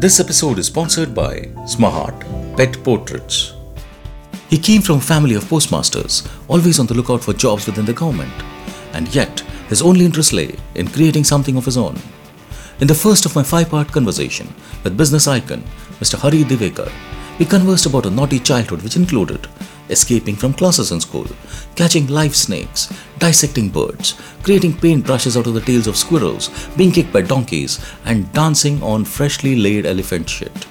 This episode is sponsored by Smart Pet Portraits. He came from a family of postmasters, always on the lookout for jobs within the government, and yet his only interest lay in creating something of his own. In the first of my five part conversation with business icon Mr. Hari Divekar, we conversed about a naughty childhood which included escaping from classes in school, catching live snakes, dissecting birds, creating paint brushes out of the tails of squirrels, being kicked by donkeys, and dancing on freshly laid elephant shit.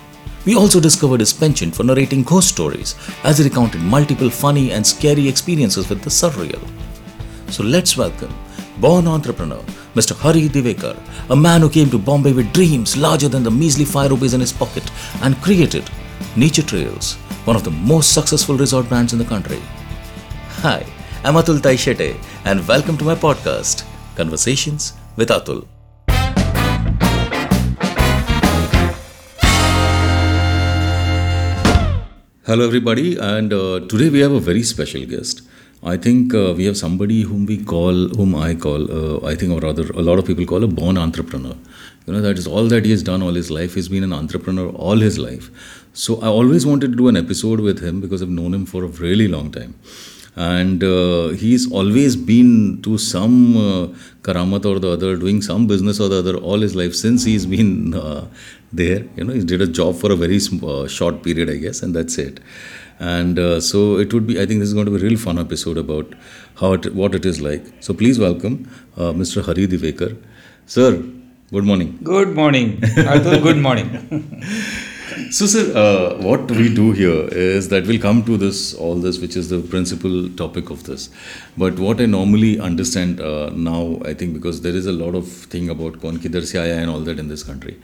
We also discovered his penchant for narrating ghost stories as he recounted multiple funny and scary experiences with the surreal. So let's welcome born entrepreneur Mr. Hari Divekar, a man who came to Bombay with dreams larger than the measly five rupees in his pocket and created Nature Trails, one of the most successful resort brands in the country. Hi, I'm Atul Taishete and welcome to my podcast, Conversations with Atul. Hello, everybody, and uh, today we have a very special guest. I think uh, we have somebody whom we call, whom I call, uh, I think, or rather, a lot of people call a born entrepreneur. You know, that is all that he has done all his life. He's been an entrepreneur all his life. So I always wanted to do an episode with him because I've known him for a really long time. And uh, he's always been to some uh, karamat or the other, doing some business or the other all his life since he's been uh, there. You know, he did a job for a very uh, short period, I guess, and that's it. And uh, so it would be, I think this is going to be a real fun episode about how it, what it is like. So please welcome uh, Mr. Hari Divekar. Sir, good morning. Good morning. Atul, good morning. So, sir, uh, what we do here is that we'll come to this, all this, which is the principal topic of this. But what I normally understand uh, now, I think, because there is a lot of thing about Kon and all that in this country.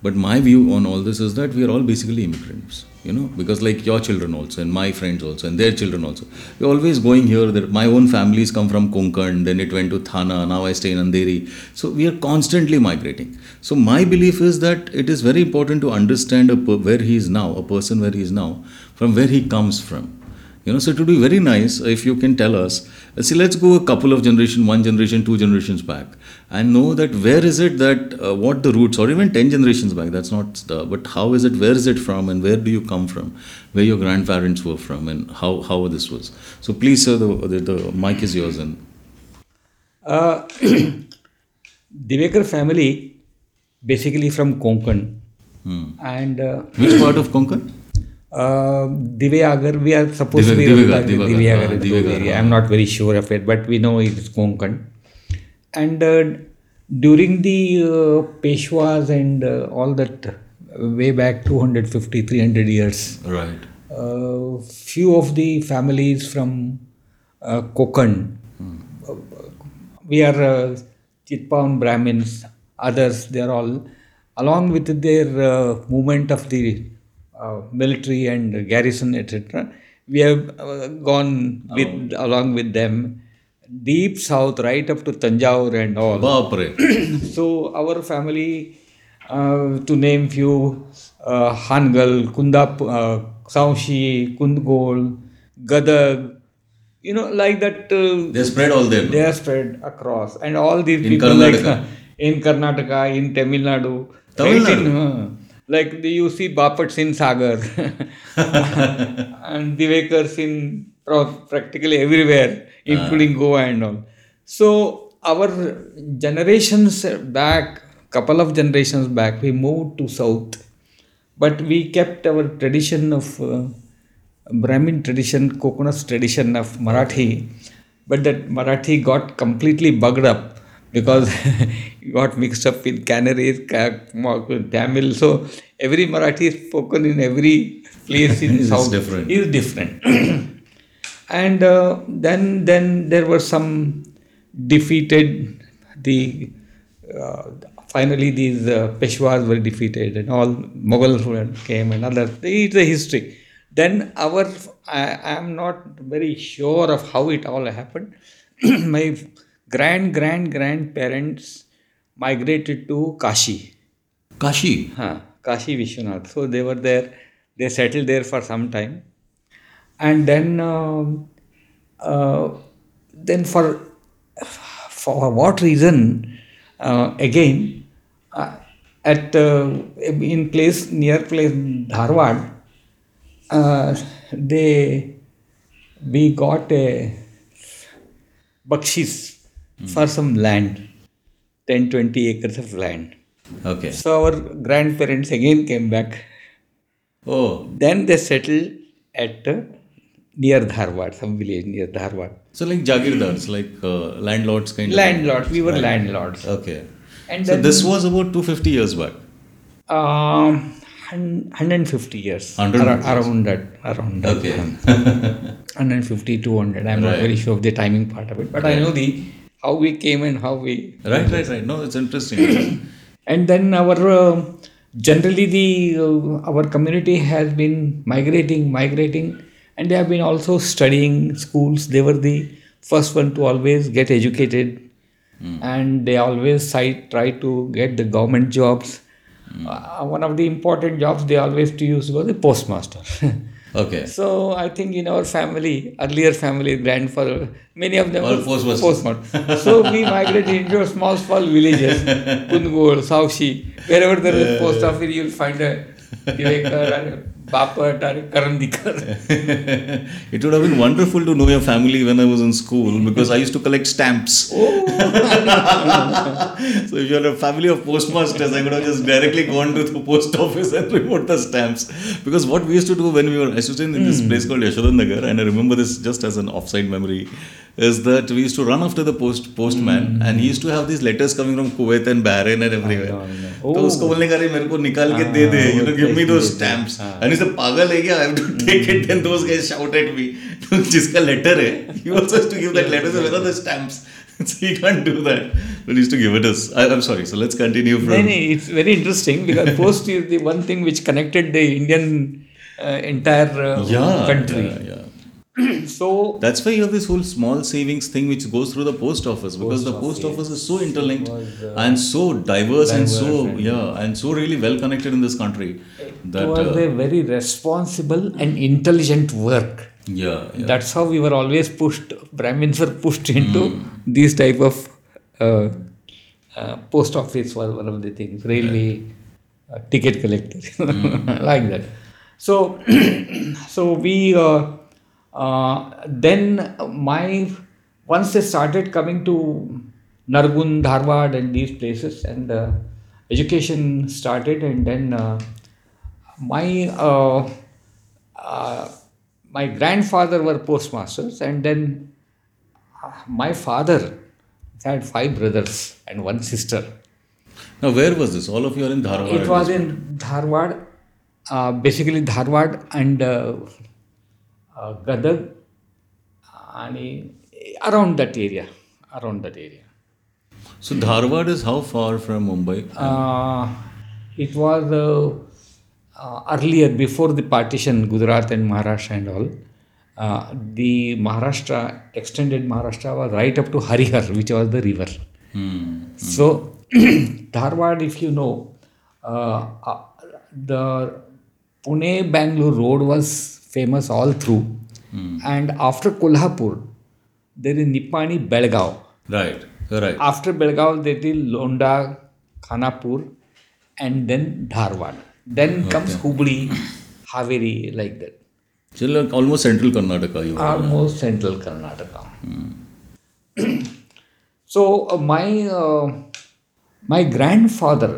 But my view on all this is that we are all basically immigrants, you know, because like your children also, and my friends also, and their children also. We're always going here. That my own families come from Konkan, then it went to Thana, now I stay in Andheri. So we are constantly migrating. So my belief is that it is very important to understand per- where he is now, a person where he is now, from where he comes from. You know, so it would be very nice if you can tell us. uh, See, let's go a couple of generation, one generation, two generations back, and know that where is it that uh, what the roots, or even ten generations back. That's not but how is it? Where is it from, and where do you come from? Where your grandparents were from, and how how this was. So please, sir, the the, the mic is yours, and Uh, Divekar family, basically from Konkan. And uh, which part of Konkan? uh, Diveagar, we are supposed to be Divegar, Diveagar, Divegar, Diveagar, is the Divegar, area. I'm not very sure of it, but we know it's Konkan. And uh, during the uh, Peshwas and uh, all that, uh, way back 250, 300 years, Right. uh, few of the families from uh, Konkan, uh, we are uh, Chitpavan Brahmins, others, they are all, along with their uh, movement of the uh, military and garrison, etc., we have uh, gone with along with them deep south, right up to Tanjore and all so our family uh, to name few uh, hangal kundap uh, saushi kundgol gadag you know like that uh, They spread all there. they are spread across and all these In people Karnataka. like in karnataka in tamil nadu. Tamil right in, uh, like the, you see bapat in sagar? And divekars in practically everywhere including goa and all. So our generations back couple of generations back we moved to south. But we kept our tradition of uh, Brahmin tradition, Kokonat's tradition of Marathi, but that Marathi got completely bugged up because got mixed up with Canarese, Tamil. So every Marathi spoken in every place in Is south different. is different. and uh, then then there were some defeated the uh, finally these uh, Peshwas were defeated and all Mughals came and other it's a history then our I am not very sure of how it all happened my grand grand grandparents migrated to Kashi. Kashi. huh, Kashi Vishwanath. So they were there. They settled there for some time. And then um, uh, then for for what reason uh, again uh, at uh, in place near place Dharwad, uh, they we got a bakshis for some land, 10 20 acres of land. Okay. So our grandparents again came back. Oh, Then they settled at uh, near Dharwad, some village near Dharwad. so like jagirdars, like uh, landlords kind of. Landlords, we were landlords. Okay. And so this was about 250 years back. um, 150 years. 150 Ar- around that. Around that. Okay. 150, 200. I'm not very sure of the timing part of it. But I know the how we came and how we Right, right, right. No, it's interesting. and then our uh, generally the uh, our community has been migrating migrating and they have been also studying schools. They were the first one to always get educated. And they always try, try to get the government jobs. Uh, one of the important jobs they always to use was the postmaster okay. so i think in our family earlier family grandfather many of them All were postmasters. postmaster. so we migrated into small small villages Kundgol, Saushi, wherever there is a post office you'll find a Divekar or a Bapat or Karandikar. it would have been wonderful to know your family when I was in school because I used to collect stamps. Oh. so if you're a family of postmasters, I could have just directly gone to the post office and removed the stamps. Because what we used to do when we were, I used to stay in this hmm. place called Yashodan Nagar, and I remember this just as an offside memory, is that we used to run after the post postman, and he used to have these letters coming from Kuwait and Bahrain and everywhere. तो उसको बोलने का "अरे मेरे को निकाल के दे दे you know give me those stamps and he's a पागल है क्या I have to take it then those guys shout at me तो जिसका letter है he also has to give that letter so where are the stamps so he can't do that but he used to give it us I, I'm sorry so let's continue from Then it's very interesting because post is the one thing which connected the Indian uh, entire uh, yeah country. yeah, yeah. So That's why you have this whole small savings thing which goes through the post office because the post office is so interlinked and so diverse, and so yeah and so really well connected in this country that it was uh, a very responsible and intelligent work. yeah, yeah That's how we were always pushed. Brahmins were pushed into Hmm. these type of uh, uh, post office was one of the things. Railway uh, ticket collector, Hmm. like that. So, so we uh, uh, then my once they started coming to Nargund, Dharwad, and these places, and uh, education started, and then uh, my uh, uh, my grandfather were postmasters, and then uh, my father had five brothers and one sister. now where was this all of you are in Dharwad It was in Dharwad, uh, basically Dharwad and Gadag, and around that area, around that area. so Dharwad is how far from Mumbai Uh, it was uh, uh, earlier, before the partition, Gujarat and Maharashtra and all. Uh, the Maharashtra, extended Maharashtra was right up to Harihar, which was the river. hmm. So, Dharwad, if you know, uh, uh, the Pune Bangalore road was famous all through. And after Kolhapur, there is Nipani Belgaon. right right After Belgaum, there is Londa, Khanapur, and then Dharwad. Then comes Hubli, Haveri, like that. so like almost central Karnataka you Almost central Karnataka. so uh, my uh, my grandfather,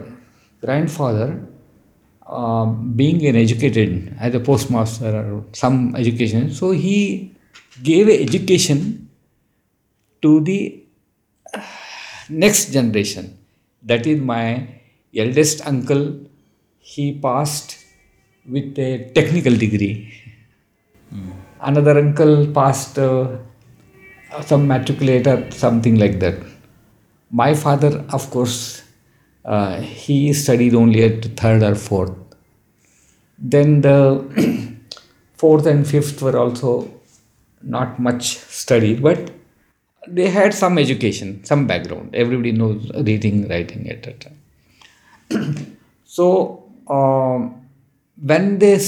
grandfather, being an educated as a postmaster or some education, so he gave education to the next generation. That is my eldest uncle. He passed with a technical degree. Another uncle passed uh, some matriculator, something like that. My father, of course, uh, he studied only at third or fourth. Then the fourth and fifth were also not much studied, but they had some education, some background. Everybody knows reading, writing, etc. so um, when they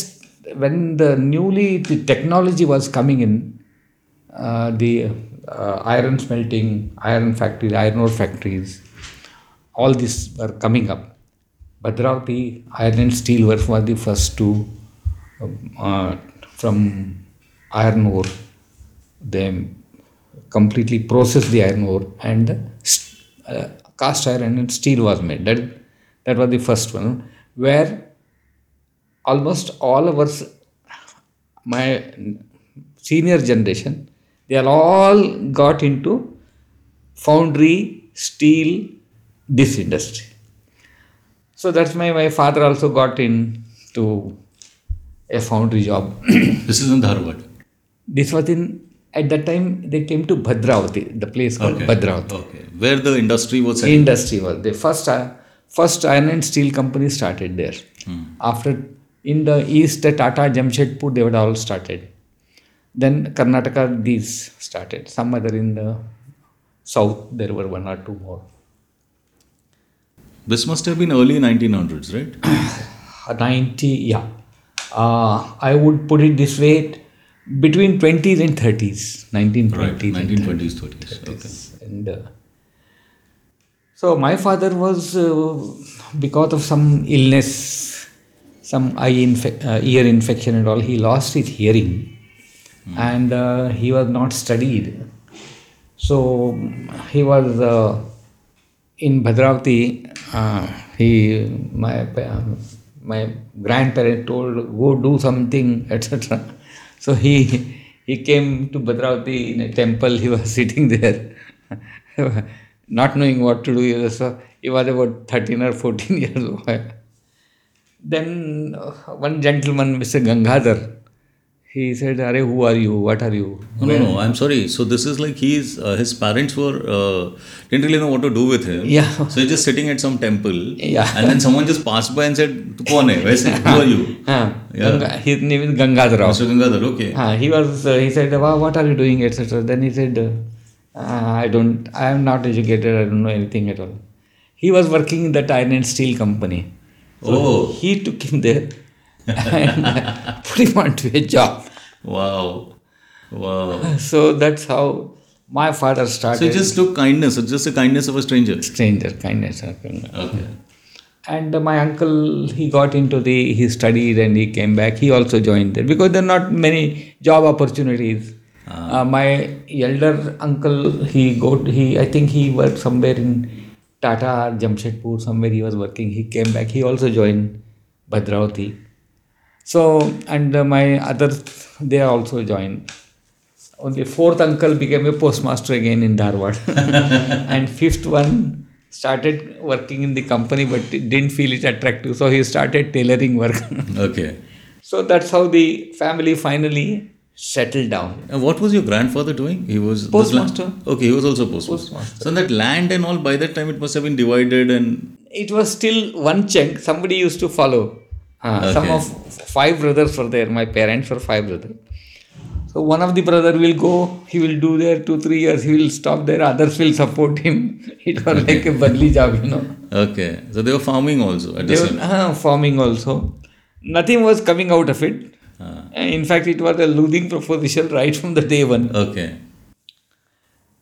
when the newly the technology was coming in, uh, the uh, iron smelting, iron factories, iron ore factories, all these were coming up. Bhadravati Iron and Steel Works was the first to um, uh, from iron ore. They completely processed the iron ore and uh, cast iron and steel was made. That that was the first one where almost all of us, my senior generation, they all got into foundry, steel, this industry. So that's why my father also got into a foundry job. This is in Dharwad. this was in at that time they came to Bhadravati, the place called Bhadravati. Okay. Where the industry was set. Industry was the first uh, first iron and steel company started there. After in the east, the Tata Jamshedpur they were all started. Then Karnataka these started. Some other in the south there were one or two more. This must have been early 1900s, right? Uh, 90 yeah uh, i would put it this way between 20s and 30s 1920s. Right, 1920s, 30s. Okay. and uh, so my father was uh, because of some illness some eye infe- uh, ear infection and all he lost his hearing and uh, he was not studied so he was uh, in Bhadravati, he my my grandparent told go do something etc. So he he came to Bhadravati in a temple. He was sitting there, not knowing what to do. He was, uh, he was about thirteen or fourteen years old. Then uh, one gentleman, Mr. Gangadhar, he said, "Are who are you? What are you?" No, no, no. I'm sorry. So this is like he's uh, his parents were uh, didn't really know what to do with him. Yeah. So he's just sitting at some temple. Yeah. And then someone just passed by and said, "Tu kaun hai? Waise, who are you?" Yeah. Ganga, his name is Gangadhar Rao. Mr. Gangadhar. Okay. Uh, he was. Uh, he said, "Wow, what are you doing?" etc. Then he said, uh, "I don't. I am not educated. I don't know anything at all." He was working in that iron and steel company. So Oh. he took him there and put him onto a job. Wow. Wow. So that's how my father started. So he just took kindness. It's just the kindness of a stranger. stranger kindness. Okay. And my uncle, he got into the, he studied and he came back. He also joined there because there are not many job opportunities. Uh, my elder uncle, he got, he, I think he worked somewhere in Tata or Jamshedpur, somewhere he was working. He came back. He also joined Bhadravati. So, and uh, my other, they also joined. Only fourth uncle became a postmaster again in Dharwad. and fifth one started working in the company but didn't feel it attractive. So he started tailoring work. Okay. so that's how the family finally settled down. And what was your grandfather doing? He was Postmaster. okay, he was also postmaster. Postmaster. So that land and all by that time it must have been divided and It was still one chunk. Somebody used to follow. Some of five brothers were there. My parents were five brothers. So one of the brother will go, he will do there two, three years, he will stop there, others will support him. It was like a badly job, you know. okay. So they were farming also at the They same. were uh, farming also. Nothing was coming out of it. Ah. Uh, In fact, it was a losing proposition right from the day one. Okay.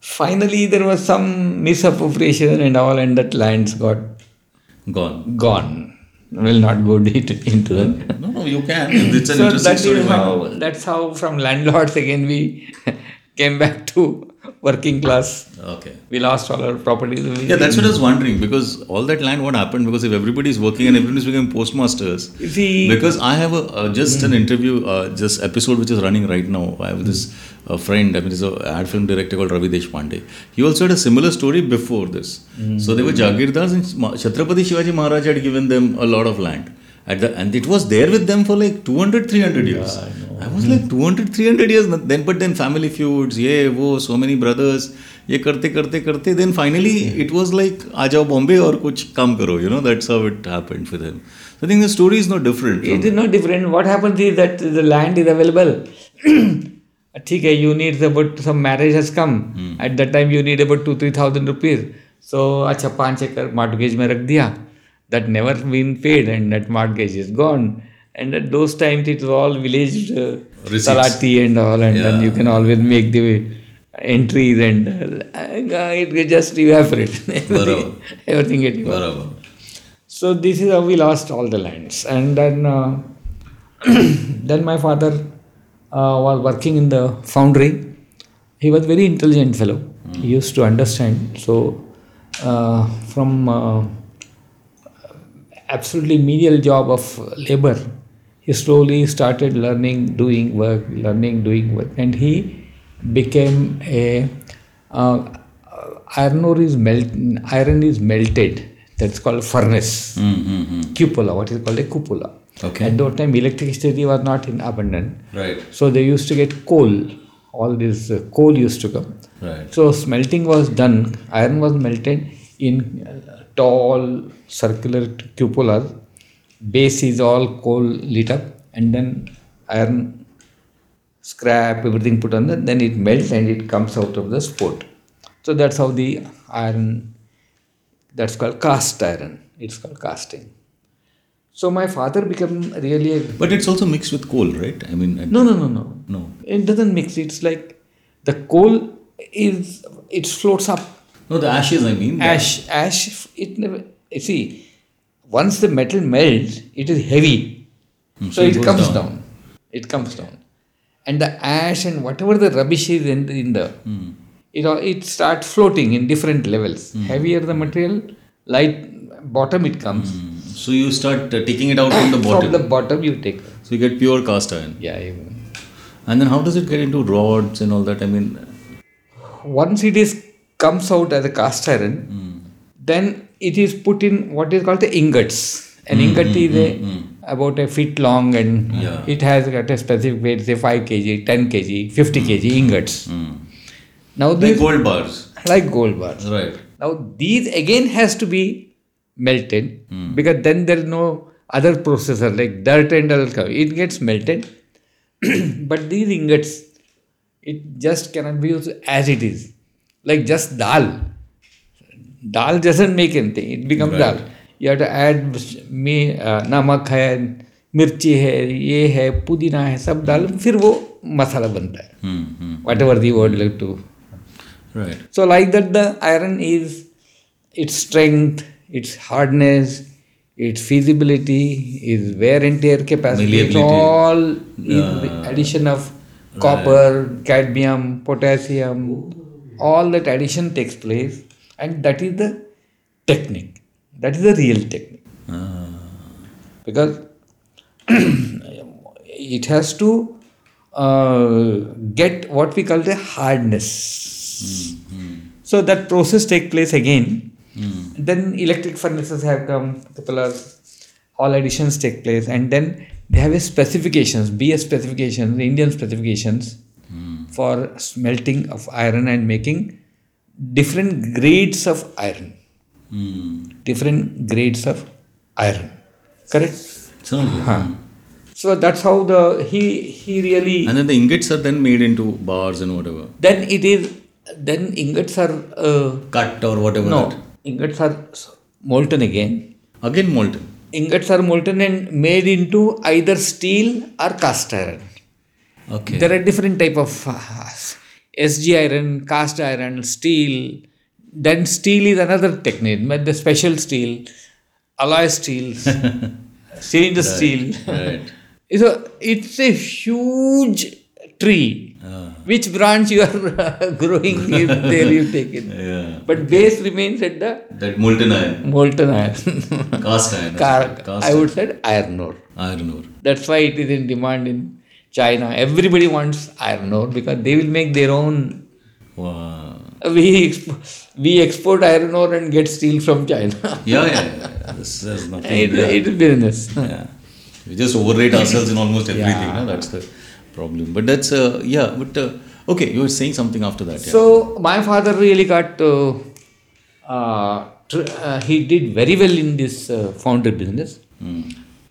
Finally, there was some misappropriation and all, and that lands got Gone. gone. Will not go deep into it. No, no, you can. It's an so interesting that story. is why how not? that's how from landlords again we came back to working class. Okay. We lost all our properties. We- Yeah, that's what I was wondering because all that land, what happened? Because if everybody is working and everybody's becoming postmasters, see, because I have a uh, just an interview, uh, just episode which is running right now. I have this uh, friend, I mean, he's an ad film director called Ravi Deshpande. He also had a similar story before this. So they were Jagirdars and Ma- Chhatrapati Shivaji Maharaj had given them a lot of land. At the, and it was there with them for like 200, 300 years. I, was like 200, 300 years. Then, but then family feuds, yeah, wo, so many brothers. ये करते करते करते then finally it was like आ जाओ बॉम्बे और कुछ काम करो you know that's how it happened for them so I think the story is not different It is not different. What happens is that the land is available. ठीक है you need about some marriage has come at that time you need about two three thousand rupees so अच्छा पाँच एकड़ mortgage में रख दिया। That never been paid and that mortgage is gone and at those times it is all village सलाटी and all and you can always make the entries and it just evaporate everything it so this is a we all the land and then then my father uh, was working in the foundry. He was very intelligent fellow. He used to understand. So uh, from uh, absolutely menial job of labor, he slowly started learning, doing work, learning, doing work, and he became a uh, iron ore is melt, iron is melted. That's called furnace Mm-hmm. cupola, what is called a cupola. Okay. At that time, electricity was not in abundant. Right. So they used to get coal. All this uh, coal used to come. Right. So smelting was done. Iron was melted in uh, tall circular cupolas. Base is all coal lit up, and then iron scrap everything put on that. Then it melts and it comes out of the sport. So that's how the iron. That's called cast iron. It's called casting. So my father became really a But it's also mixed with coal, right? I mean, I- no no no no no. it doesn't mix it's like the coal is it floats up No, the ashes, I mean. ash ash it never you see once the metal melts it is heavy Hmm, so, so it it, comes down. down. it comes down and the ash and whatever the rubbish is in, in the Hmm. it, all- it starts floating in different levels heavier the material light bottom it comes Mm. So you start uh, taking it out from the bottom. from the bottom you take so you get pure cast iron. yeah even. And then how does it get into rods and all that? I mean, once it is comes out as a cast iron, hmm. then it is put in what is called the ingots. An hmm, ingot hmm, is a, about a feet long and Yeah. it has got a specific weight, say 5 kg, 10 kg, 50 kg ingots. Now like these gold bars. like gold bars. Right. Now these again has to be melted because then there is no other processor like dirt and all. come. It gets melted, but these ingots, it just cannot be used as it is, like just dal. Dal doesn't make anything; it becomes Right. dal. You have to add me uh, नमक है मिर्ची है ये है पुदीना है सब डाल फिर वो मसाला बनता है Hmm. hmm. whatever the word like to Right. so like that the iron is its hardness, its feasibility, its wear and tear capacity. It's all in the addition of copper, cadmium, potassium. All that addition takes place and that is the technique. That is the real technique. Ah. Because it has to uh, get what we call the hardness. So that process take place again. Then electric furnaces have come, capillars, all additions take place, and then they have a specifications, BS specifications, Indian specifications for smelting of iron and making different grades of iron. Hmm. Different grades of iron. Correct? So, So that's how the he he really and then the ingots are then made into bars and whatever. then it is then ingots are uh, Cut or whatever. no that. Ingots are molten again Again molten. ingots are molten and made into either steel or cast iron Okay. there are different type of uh, sg iron cast iron steel then steel is another technique but the special steel alloy steel cylinder steel right. so it's a huge tree. Which branch you are growing is there you take it Yeah. but base remains at the That molten iron. molten iron Cast iron. Car- Cast i would say iron ore iron ore. that's why it is in demand in china everybody wants iron ore because they will make their own Wow. we exp- we export iron ore and get steel from china Yeah, yeah, yeah. This is nothing. it, it is business yeah. We just overrate ourselves in almost everything. Yeah. No? That's the problem. But that's, uh, yeah, but uh, okay, you were saying something after that. Yeah. So my father really got. Uh, uh, tr- uh, he did very well in this uh, foundry business, Hmm.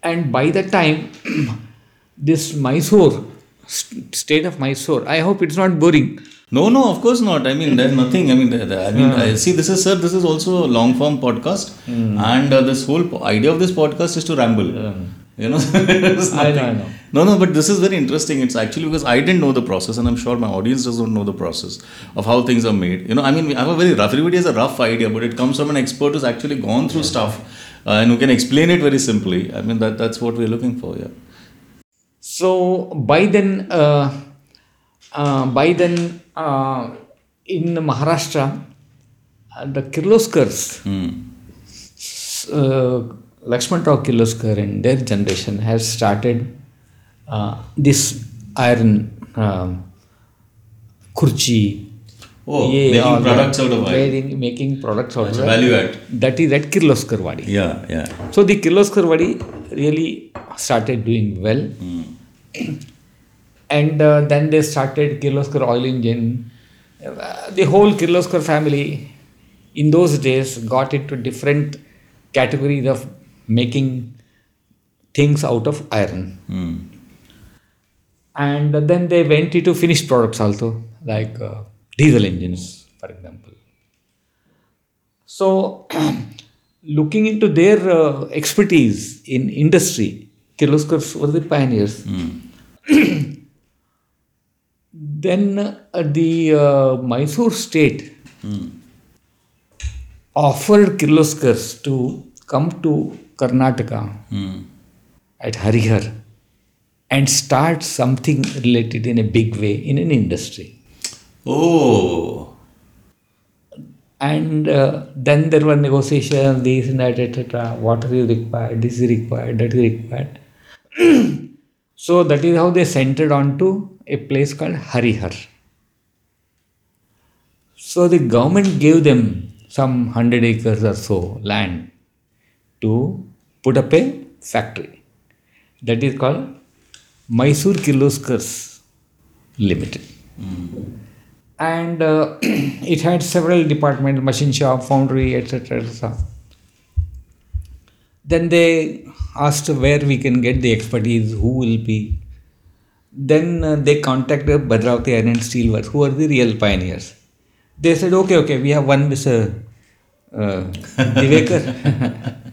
and by the time this Mysore st- state of Mysore, I hope it's not boring. No, no, of course not. I mean, there's nothing. I mean, there- there- I mean, I see. This is sir. This is also a long form podcast, and uh, this whole po- idea of this podcast is to ramble. You know, I know, I know. No, no, but this is very interesting. It's actually because I didn't know the process, and I'm sure my audience doesn't know the process of how things are made. You know, I mean, I have a very rough. Everybody has a rough idea, but it comes from an expert who's actually gone through stuff and who can explain it very simply. I mean, that that's what we're looking for. Yeah. So by then, uh, uh, by then, uh, in Maharashtra, uh, the Kirloskars, Hmm. uh, Lakshman Rao Kirloskar and their generation has started uh, this iron um kurchi. Oh, ye making products out of iron. Making, products out of value add. That is at Kirloskar Wadi. Yeah, yeah. So the Kirloskar Wadi really started doing well. And uh, then they started Kirloskar Oil Engine. Uh, the whole Kirloskar family in those days got into different categories of making things out of iron. Hmm. And then they went into finished products also, like uh, diesel engines, for example. So, looking into their uh, expertise in industry, Kirloskar were the pioneers. then uh, the uh, Mysore state offered Kirloskars to come to Karnataka Hmm. at Harihar and start something related in a big way in an industry. Oh. And uh, then there were negotiations, this and that, etc. Water is required, this is required, that is required. so that is how they centered onto a place called Harihar. So the government gave them some hundred acres or so land to put up a factory. That is called Mysore Kirloskars Limited. And uh, it had several departments, machine shop, foundry, etc. Then they asked where we can get the expertise, who will be. Then uh, they contacted Bhadravati Iron and Steel Works, who are the real pioneers. They said, okay, okay, we have one Mr. Uh.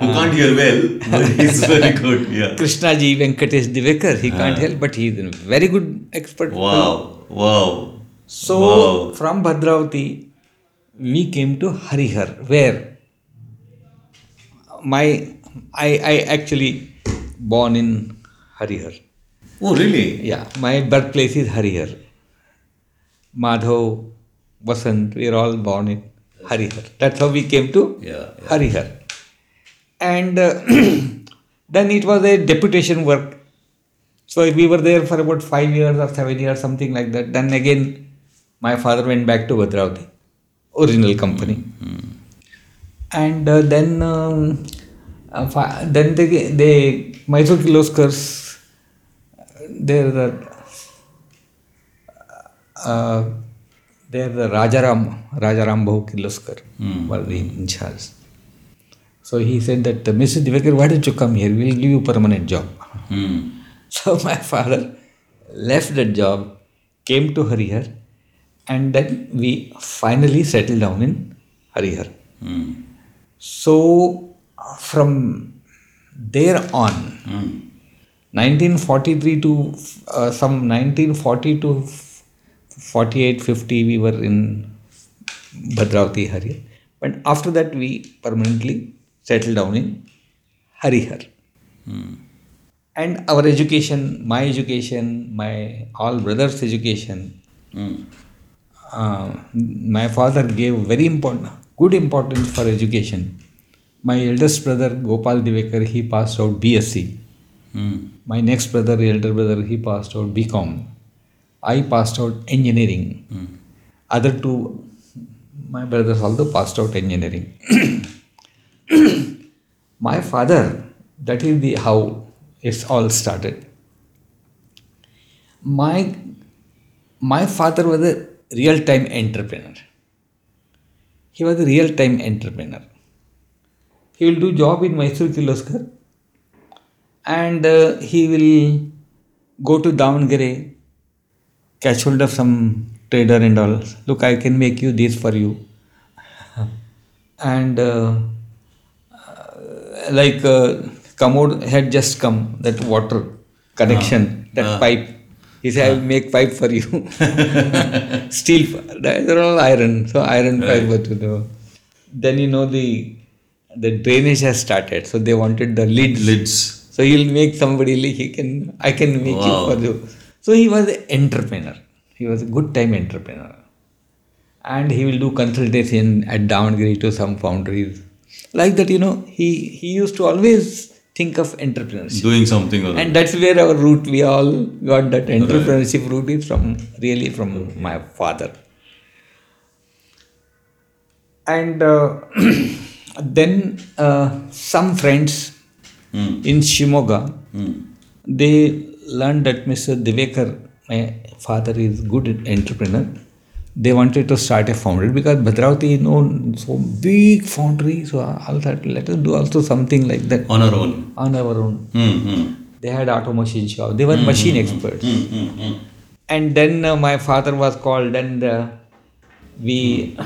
Who can't hear well, but he's very good. Yeah. Krishna ji Venkatesh Divekar, he can't help, but he is a very good expert. Wow. Wow. So Wow. from Bhadravati, we came to Harihar, where my I, I actually born in Harihar. Oh, really? Yeah, my birthplace is Harihar. Madhav, Vasant, we are all born in Harihar. That's how we came to Yeah, yeah. Harihar. And uh, then it was a deputation work. So we were there for about five years or seven years, something like that. Then again, my father went back to Bhadravati, original company. And uh, then, um, uh, fi- then they, they Mysore Kirloskars, they're the, uh, they're the Rajaram, Rajaram Bahu Kirloskar were the in charge. So he said that, Mr. Divekar, why don't you come here? We'll give you permanent job. Hmm. So my father left that job, came to Harihar, and then we finally settled down in Harihar. Hmm. So from there on, 1943 to uh, some 1940 to 48, 50, we were in Bhadravati, Harihar. But after that, we permanently settled down in Harihar. And our education my education my all brothers education Hmm. uh, my father gave very important good importance for education. My eldest brother gopal divekar he passed out bsc Hmm. my next brother elder brother he passed out bcom i passed out engineering. Other two my brothers also passed out engineering my father that is the how it's all started. My my father was a real time entrepreneur. He was a real time entrepreneur. He will do job in mysore kirloskar and uh, he will go to davangere catch hold of some trader and all. Look i can make you this for you. And uh, like uh, commode had just come that water connection ah. that ah. pipe he said i will ah. make pipe for you steel they're all iron so iron pipe what to do then you know the the drainage has started. So they wanted the lids. Lids. So he'll make somebody like he can I can make Wow. it for you. So he was an entrepreneur. He was a good time entrepreneur. And he will do consultation at Davangere to some foundries. Like that, you know, he, he used to always think of entrepreneurship. Doing something. And that's where our root, we all got that entrepreneurship root is from really from my father. And uh, then uh, some friends Hmm. in Shimoga, Hmm. they learned that Mr. Divekar, my father, is good entrepreneur. They wanted to start a foundry because Bhadravati, you know, so big foundry. So I thought, let us do also something like that On our own. on our own. Hmm. Hmm. They had auto machine shop. They were machine experts. Hmm. Hmm. Hmm. And then uh, my father was called, and uh, we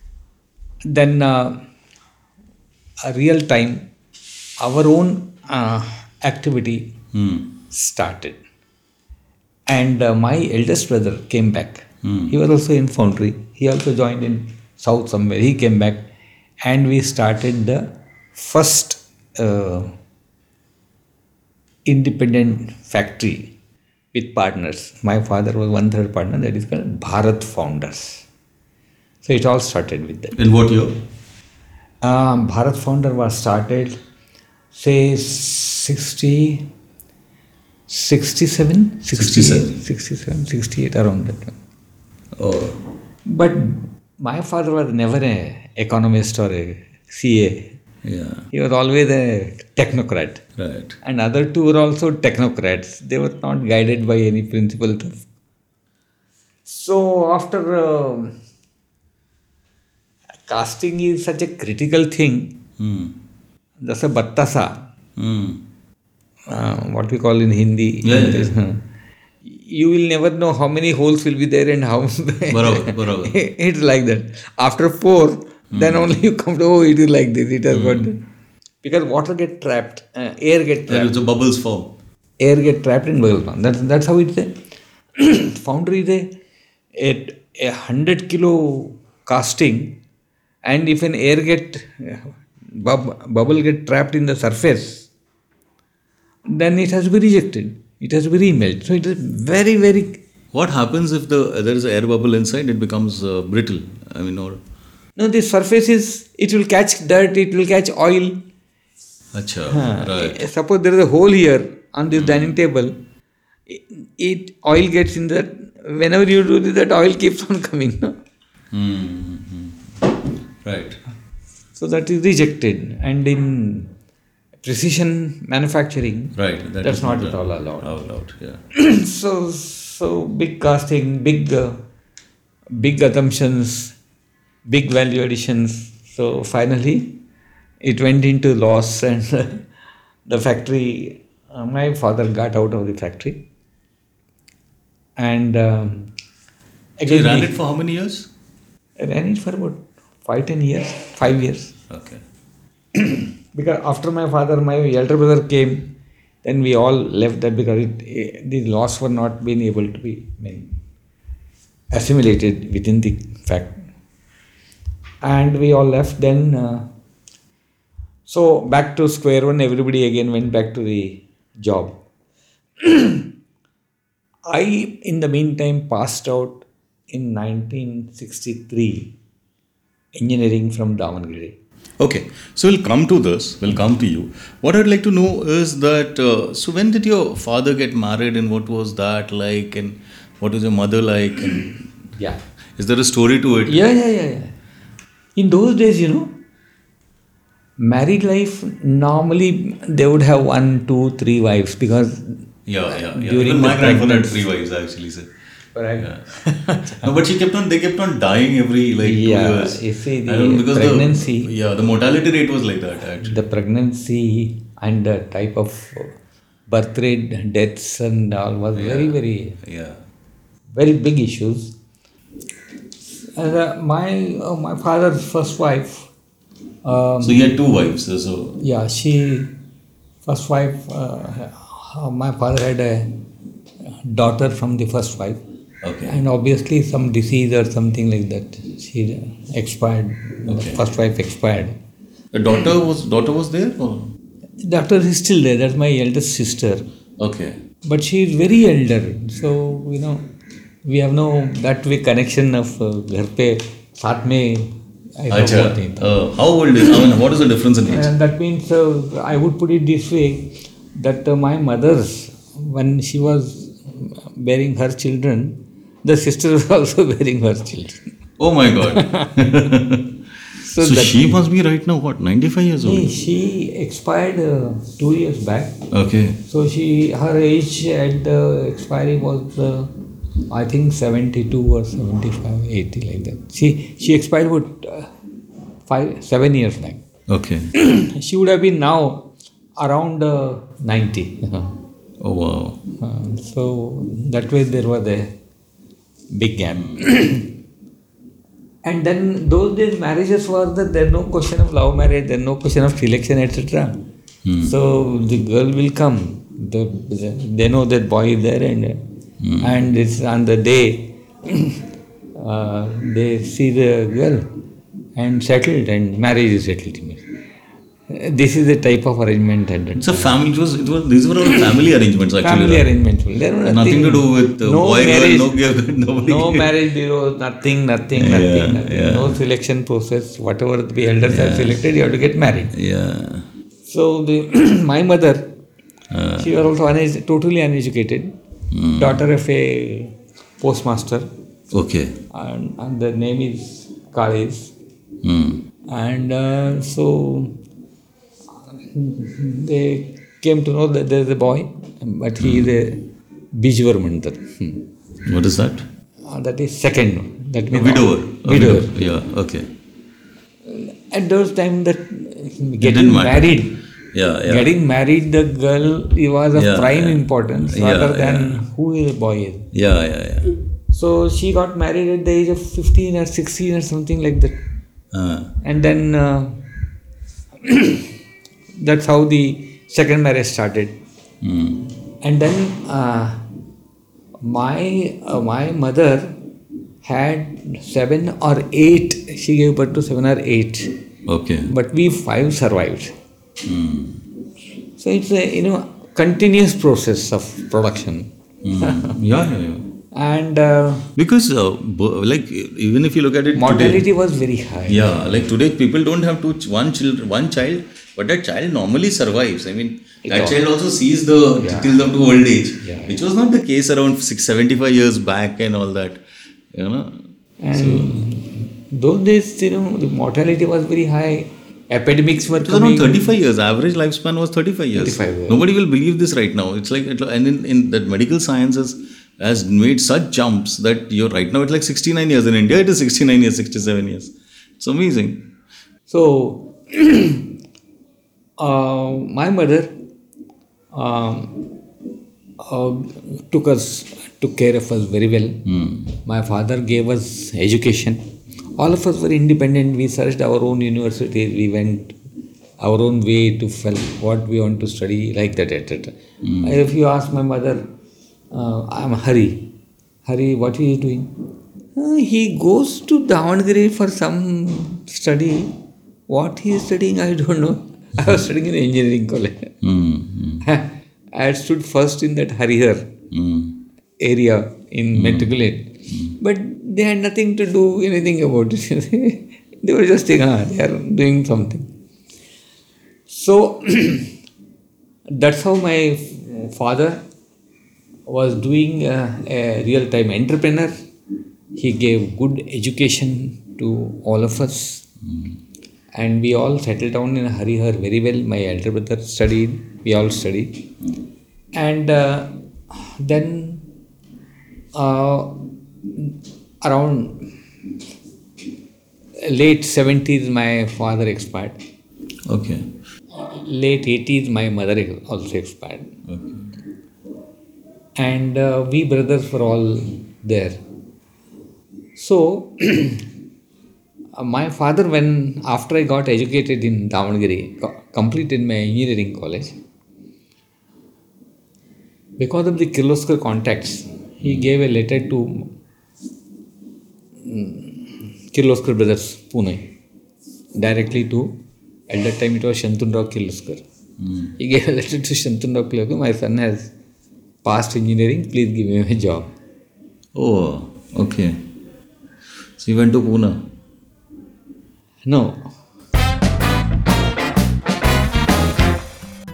then uh, a real time our own uh, activity started. And uh, my eldest brother came back. Hmm. He was also in foundry. He also joined in south somewhere. He came back, and we started the first uh, independent factory with partners. My father was one third partner. That is called Bharat Founders. So it all started with that. In what year? Um, Bharat Founder was started, say, 60, 67, 67. 67, 68, around that. Oh, but my father was never an economist or a CA. Yeah. He was always a technocrat. Right. And other two were also technocrats. They were not guided by any principles. So after uh, casting is such a critical thing, mm. that's a battasa. Mm. Uh, what we call in Hindi. Yeah, English, yeah. You will never know how many holes will be there and how. Barabar, barabar. it's like that. After four, then hmm. only you come to, oh, it is like this, it has hmm. got that. Because water get trapped, uh, air get There trapped. a bubbles form. air get trapped in bubble pump. That's, that's how it's a foundry is a, a, a hundred kilo casting and if an air get uh, bub, bubble get trapped in the surface then it has to be rejected. It has to be remelt. So it is very, very What happens if the there is an air bubble inside? It becomes uh, brittle. I mean, or no the surface is it will catch dirt, it will catch oil. acha, Huh. right. Eh, Suppose there is a hole here on this dining table, it, it oil gets in that. Whenever you do this, that oil keeps on coming. No? Hmm. hmm. Right. So that is rejected. And in precision manufacturing, Right. That that's is not at all allowed. allowed. Yeah. so so big casting, big uh, big assumptions, big value additions. So finally, it went into loss, and the factory. Uh, my father got out of the factory, and um, So you ran he- it for how many years? I ran it for about five ten years, five years. Okay. because after my father, my elder brother came, then we all left that because it, eh, the loss were not being able to be assimilated within the fact. And we all left. Then, uh, so back to square one, everybody again went back to the job. I, in the meantime, passed out in 1963 engineering from Davangere. Okay, so we'll come to this. We'll come to you. What I'd like to know is that. Uh, so when did your father get married, and what was that like, and what was your mother like, and Yeah. is there a story to it? Yeah, yeah, yeah, yeah. In those days, you know, married life normally they would have one, two, three wives because Yeah, yeah, yeah. During Even my grandfather had three wives actually. Sir. Right? Yeah. no, but she kept on. They kept on dying every like Yeah, two years. you see, I don't know, the because pregnancy- The, yeah, the mortality rate was like that actually. the pregnancy and the type of birth rate, deaths, and all was very, very, Yeah. very big issues. And, uh, my uh, my father's first wife, um, So he had two wives. So yeah, she first wife. Uh, my father had a daughter from the first wife. okay. And obviously, some disease or something like that. She expired. The Okay. first wife expired. The daughter was daughter was there. Or? Doctor is still there. That's my eldest sister. Okay. But she is very elder. So, you know, we have no that way connection of uh, घर पे साथ में ऐसा Acha. हुआ नहीं था. Uh, how old is? I mean, what is the difference in age? And that means uh, I would put it this way that uh, my mother's, when she was bearing her children, the sister was also bearing her children. Oh my God. So, so she must be right now what 95 years old. she expired uh, two years back. Okay. So she her age at the expiry was uh, I think 72 or 75, 80 like that. She she expired about uh, five seven years back. Okay. she would have been now around uh, 90. Oh wow. Uh, so that way there was a big gap. and then those days marriages were that there no question of love marriage, there no question of selection, etc. Hmm. So the girl will come. The, they know that boy is there, and and it's on the day uh, they see the girl and settled, and marriage is settled. This is the type of arrangement at that It's family. It was. It was. These were all family arrangements actually. family right? arrangements. There was Nothing to do with uh, no boy marriage, girl. No girl. Nobody. no marriage bureau, nothing, nothing, Yeah, nothing, nothing. yeah. No selection process. Whatever the elders have selected, you have to get married. Yeah. So the my mother, Uh, she was also unedu- totally uneducated, Hmm. daughter of a postmaster, okay. and, and the name is Kalis. Hmm. And uh, so they came to know that there is a boy, but he is a Bijwarmantar. Hmm. What is that? Uh, that is second. That means Widower. A Widower. Yeah. Okay. At those time, that didn't getting married, Yeah. Yeah. getting married, the girl was of Yeah, prime importance rather than who the boy is. Yeah. Yeah. Yeah. So she got married at the age of 15 or 16 or something like that. Uh, And then uh, that's how the second marriage started. hmm. And then uh, my uh, my mother had seven or eight. She gave birth to seven or eight, Okay. but we five survived. Hmm. So it's a you know continuous process of production, Hmm. Yeah. Yeah. Yeah. And uh, Because uh, like even if you look at it today, mortality was very high. Yeah, like today people don't have two ch- one child one child, but that child normally survives. I mean, that child also sees the till up to old age, Yeah. which was not the case around six, 75 years back and all that. You know, And those days, you know, the mortality was very high. Epidemics were it was around 35 years. Average lifespan was 35 years. 35 years. Nobody will believe this right now. It's like, and in, in that medical sciences has made such jumps that you're right now it's like 69 years in India. It is 69 years, 67 years. It's amazing. So, uh, my mother um, uh, took us, took care of us very well. Hmm. My father gave us education. All of us were independent. We searched our own universities. We went our own way to what we want to study, like that, etc. If you ask my mother, I'm Hari. Hari, what he is doing? "Uh, he goes to Davangere for some study. What he is studying, I don't know. I was studying in engineering college. Hmm. I had stood first in that Harihar Hmm. area in Matriculate. But they had nothing to do anything about it. they were just saying, ah, they are doing something. So that's how my father was doing uh, a real time entrepreneur. He gave good education to all of us. And we all settled down in Harihar very well. My elder brother studied, we all studied. And uh, then uh, around late 70s, my father expired. Okay. Late 80s, my mother also expired. Okay. And uh, we brothers were all there. So, my father, when after I got educated in Davangere, co- completed my engineering college, because of the Kirloskar contacts, he gave a letter to mm, Kirloskar Brothers, Pune, directly to At that time, it was Shantanurao Kirloskar. He gave a letter to Shantanurao Kirloskar. My son has passed engineering. Please give him a job. Oh, okay. So you went to Pune. No.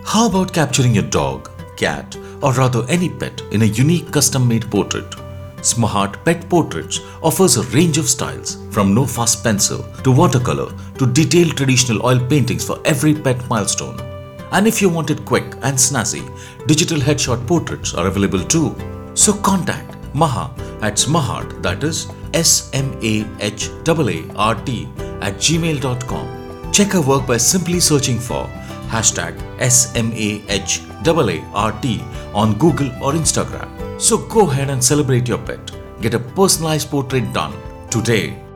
How about capturing your dog, cat, or rather any pet in a unique custom made portrait? SMAHAART Pet Portraits offers a range of styles from no fuss pencil to watercolor to detailed traditional oil paintings for every pet milestone. And if you want it quick and snazzy, digital headshot portraits are available too. So contact Maha at SMAHAART, that is S M A H A R T at gmail.com. Check her work by simply searching for hashtag SMAHAART on Google or Instagram. So go ahead and celebrate your pet. Get a personalized portrait done today.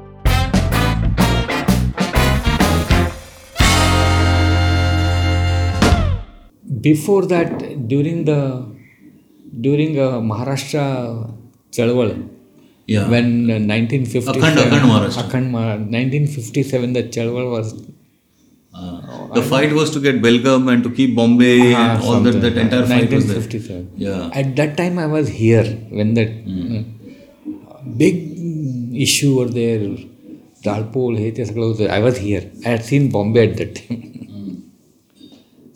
before that, during the during uh, Maharashtra Chalwal, yeah. when uh, 1957, Akhand, Akhand Maharashtra. Akhand, 1957, the Chalwal was. Uh, the fight was to get Belgaum and to keep Bombay uh, and all that. That entire fight 1957. was there. Yeah. At that time, I was here when that mm. big issue were there. Dalpol, हे ते I was here. I had seen Bombay at that time.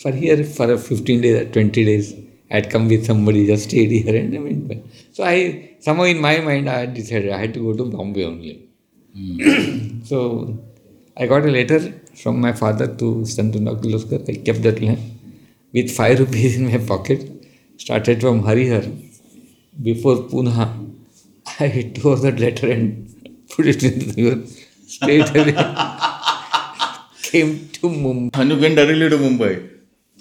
For here, for 15 days, or 20 days, I had come with somebody, just stayed here and I went back. So I, somehow in my mind, I decided I had to go to Bombay only. Hmm. so I got a letter from my father to Santuna Kirloskar. I kept that lamp with five rupees in my pocket. Started from Harihar. Before Pune, I tore that letter and put it in the river. Straight away. Came to Mumbai. And you went directly to Mumbai.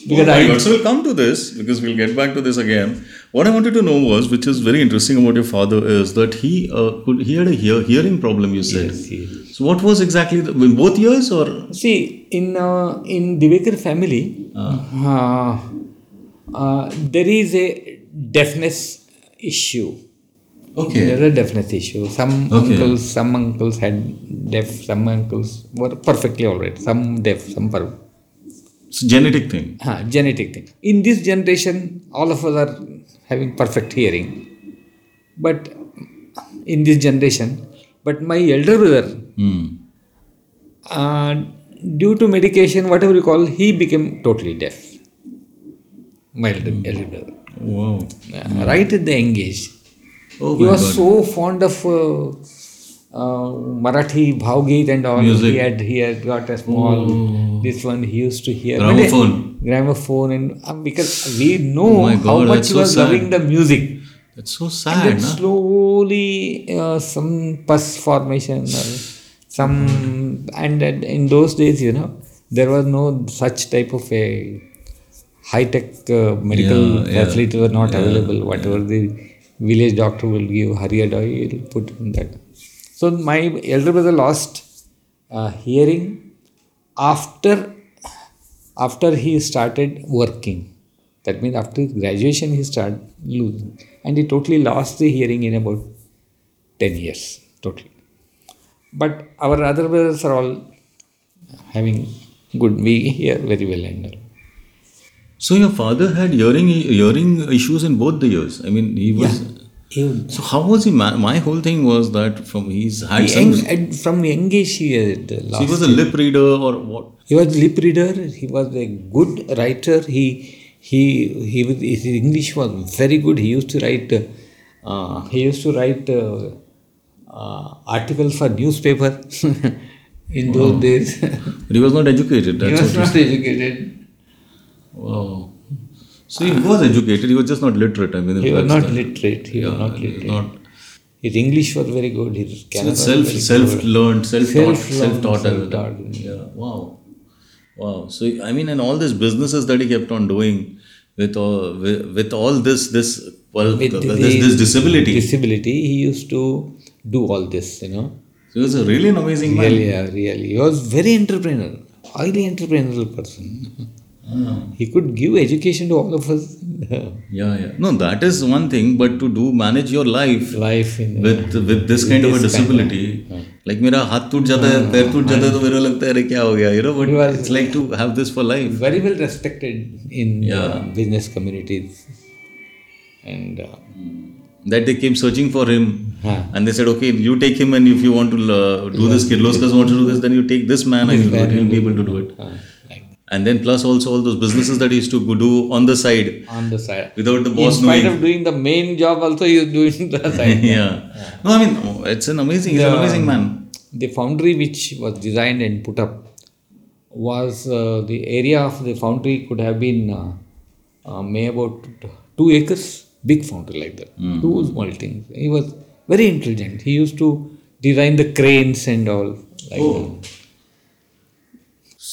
Because I- God. So we'll come to this because we'll get back to this again. What I wanted to know was, which is very interesting about your father, is that he uh, could he had a hear, hearing problem. You said. Yes, yes. So what was exactly the, in both years or? See, in uh, in Divekar family, uh, uh, there is a deafness issue. Okay. There is a deafness issue. Some Okay. uncles, some uncles had deaf. Some uncles were perfectly all right. Some deaf, some per. It's a genetic thing. Huh, genetic thing. In this generation, all of us are having perfect hearing. But in this generation, but my elder brother, Hmm. uh, due to medication, whatever you call, he became totally deaf. My elder, elder brother. Wow. Uh, right at the young age. Oh he was God. so fond of uh, Marathi Bhavgeet and all. Music. He had he had got a small this one he used to hear But, uh, Gramophone. gramophone and uh, because we know Oh my how much he was sad. loving the music. That's so And sad, then na? slowly uh, some pus formation or some and in those days you know there was no such type of a high tech uh, medical Yeah, yeah, facility were not available whatever the village doctor will give hurried oil put in that so my elder brother lost uh, hearing after after he started working that means after graduation he started losing and he totally lost the hearing in about 10 years totally but our other brothers are all having good we hear very well and all. So your father had hearing hearing issues in both the years. I mean, he was. So how was he? Ma- my whole thing was that from he's had he some. young- and from young age he had so lost he was a lip reader or what? He was lip reader. He was a good writer. He he he was, his English was very good. He used to write. Uh, he used to write uh, uh, articles for newspaper in those days. But he was not educated. he That's was not educated. Wow. So he was educated. He was just not literate. I mean, He was not literate. He was not literate. not. His English was very good. His So Kannada was self very self good. learned, self taught, self taught. self-taught. Yeah. Wow. Wow. So I mean, and all these businesses that he kept on doing with all with, with all this this well With uh, this, the this disability. Disability. He used to do all this. You know. So he was a really an amazing man. Really, yeah, really. He was very entrepreneurial, highly entrepreneurial person. Ah. He could give education to all of us. Yeah, yeah. No, that is one thing, but to do manage your life Life in with with this kind of a this of- disability, like मेरा हाथ टूट जाता है पैर टूट जाता है तो मेरे को लगता है अरे क्या हो गया you know but it's like to have this for life very well respected in yeah. uh, business communities and uh, that they came searching for him Huh. and they said okay you take him and if you want to uh, do this Kirloskar's want to do this then you take this man and you'll be able to do it uh, like and then plus also all those businesses that he used to do on the side. On the side. Without the boss in spite knowing of doing the main job also he is doing the side. Yeah. no I mean it's an amazing he's an amazing man. the foundry which was designed and put up was uh, the area of the foundry could have been uh, uh, may about two acres big foundry like that. Two small things he was very intelligent. He used to design the cranes and all like that.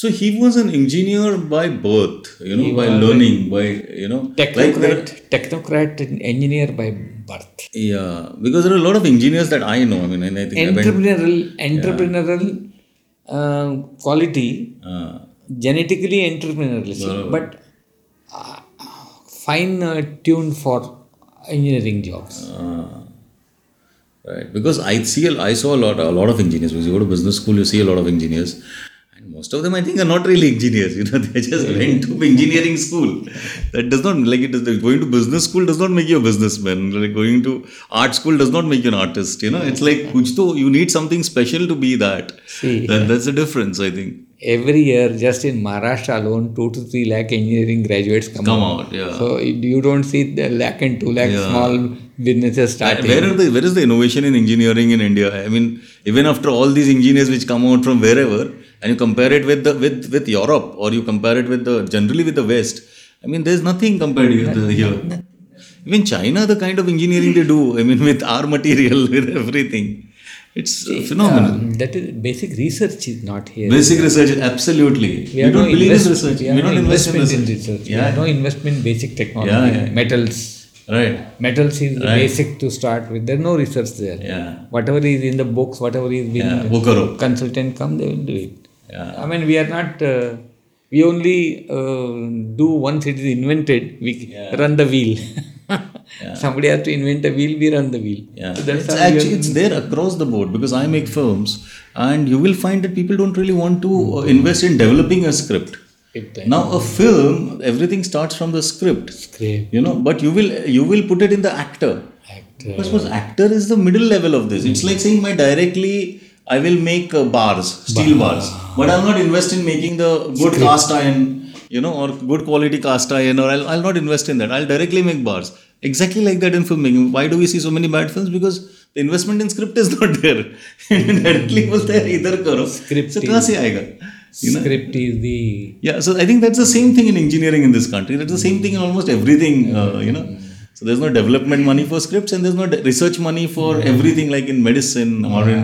So he was an engineer by birth, you know, by learning, by you know, like technocrat technocrat and engineer by birth yeah, because there are a lot of engineers that I know. I mean, and I think I entrepreneurial entrepreneurial uh, quality uh, genetically entrepreneurial but uh, fine uh, tuned for engineering jobs uh, right. Because I see, a- I saw a lot, a lot of engineers. Because you go to business school, you see a lot of engineers, and most of them, I think, are not really engineers. You know, they just went to engineering school. That does not like it. Is going to business school does not make you a businessman. Like going to art school does not make you an artist. You know, it's like kuch to you need something special to be that. See. That that's the difference, I think. every year just in maharashtra alone 2 to 3 lakh engineering graduates come, Come out. out, yeah. so you don't see the lakh and 2 lakh small businesses starting Where are the where is the innovation in engineering in India? I mean, even after all these engineers which come out from wherever, and you compare it with the with with Europe or you compare it with the generally with the West, I mean, there's nothing compared with the, here. Even China, the kind of engineering they do, I mean, with our material, with everything, it's phenomenal. Um, that is basic research is not here Basic research, absolutely. we We, don't no believe in research. we We, don't no invest in research. in research we have no investment in basic technology Yeah, yeah. metals right. metals is Right. basic to start with there's no research there Yeah. whatever is in the books whatever is being Yeah. Consultant come they will do it Yeah. I mean we are not uh, we only uh, do once it is invented we run the wheel. Somebody has to invent a wheel we run the wheel. Yeah, so that's it's actually it's there across the board because I make films, and you will find that people don't really want to uh, invest in developing a script. it, Now, a film, everything starts from the script, script, you know, but you will you will put it in the actor. actor, I suppose actor is the middle level of this. It's like saying my directly I will make uh, bars, steel bars, but I'll not invest in making the good cast iron, you know, or good quality cast iron, or I'll, I'll not invest in that. I'll directly make bars. Exactly like that in filmmaking. Why do we see so many bad films? Because the investment in script is not there. directly बोलते हैं इधर करो. Script So कहाँ से आएगा? You know? script is the Yeah, so I think that's the same thing in engineering in this country. That's the same thing in almost everything, uh, you know. So there's no development money for scripts and there's no de- research money for everything like in medicine or in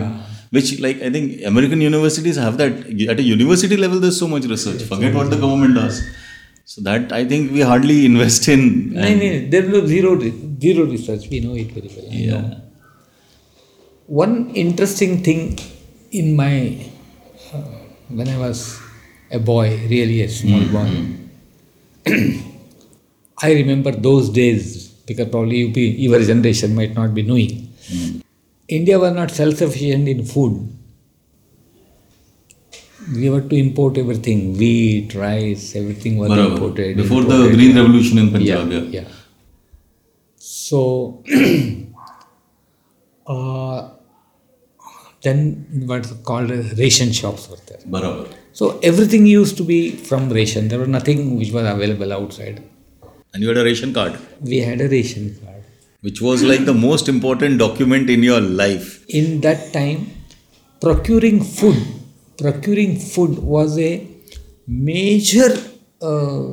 which like I think American universities have that at a university level there's so much research. Forget what the government does. So that I think we hardly invest in. no, no, there no zero zero research we know it very well. Yeah. one interesting thing in my uh, when I was a boy, really a small boy, I remember those days because probably you be, your generation might not be knowing. India was not self-sufficient in food. We were to import everything: wheat, rice, everything was Barabar. imported. Before the imported. Green Revolution in Punjab. yeah, Yeah. yeah. So uh, then what's called ration shops were there. Barabar. So everything used to be from ration. There was nothing which was available outside. And you had a ration card, We had a ration card. Which was like the most important document in your life. In that time, procuring food, procuring food was a major uh,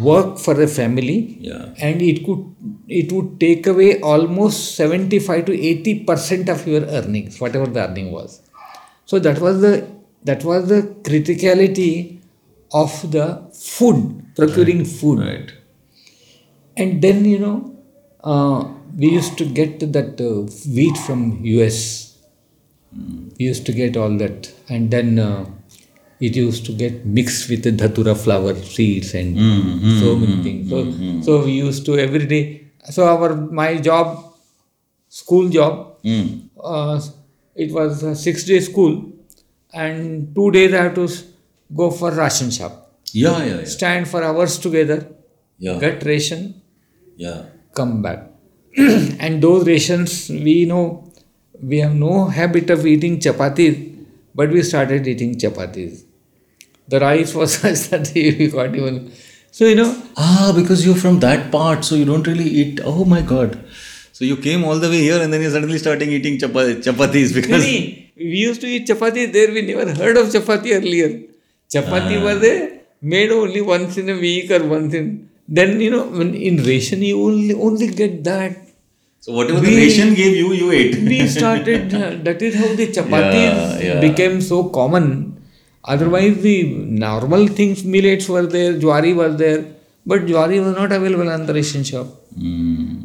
work for a family. Yeah. and it could it would take away almost 75 to 80 percent of your earnings whatever the earning was so that was the that was the criticality of the food procuring food Right. and then you know uh, we used to get that uh, wheat from us we used to get all that and then uh, it used to get mixed with the dhatura flower seeds and so many things so, so we used to every day so our my job school job Mm. uh, it was a six day school, and two days I have to go for ration shop. Yeah, yeah, yeah. Stand for hours together, Yeah. get ration, Yeah. Come back. and those rations, we know, we have no habit of eating chapatis, but we started eating chapatis. The rice was such that we got even. So, you know, Ah, because you're from that part, so you don't really eat. Oh my god. So you came all the way here and then you're suddenly starting eating chapa- chapatis because. We used to eat chapati there, we never heard of chapati earlier. Chapati was a, made only once in a week or once in. Then, you know, when in ration, you only, only get that. So whatever we, the nation gave you, you ate. We started, uh, that is how the chapatis Yeah, yeah. became so common. Otherwise, the normal things, millets were there, jwari was there, but jwari was not available on the ration shop. Hmm.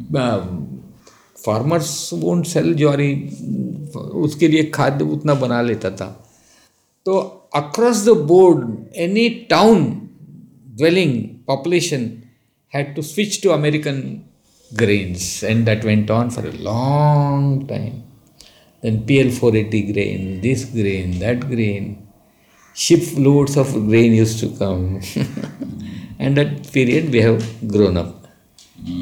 Farmers won't sell ज्वारी उसके लिए खाद्य उतना बना लेता था तो across the board any town dwelling population had to switch to American grains, and that went on for a long time. Then PL 480 grain, this grain, that grain, shiploads of grain used to come. and that period we have grown up.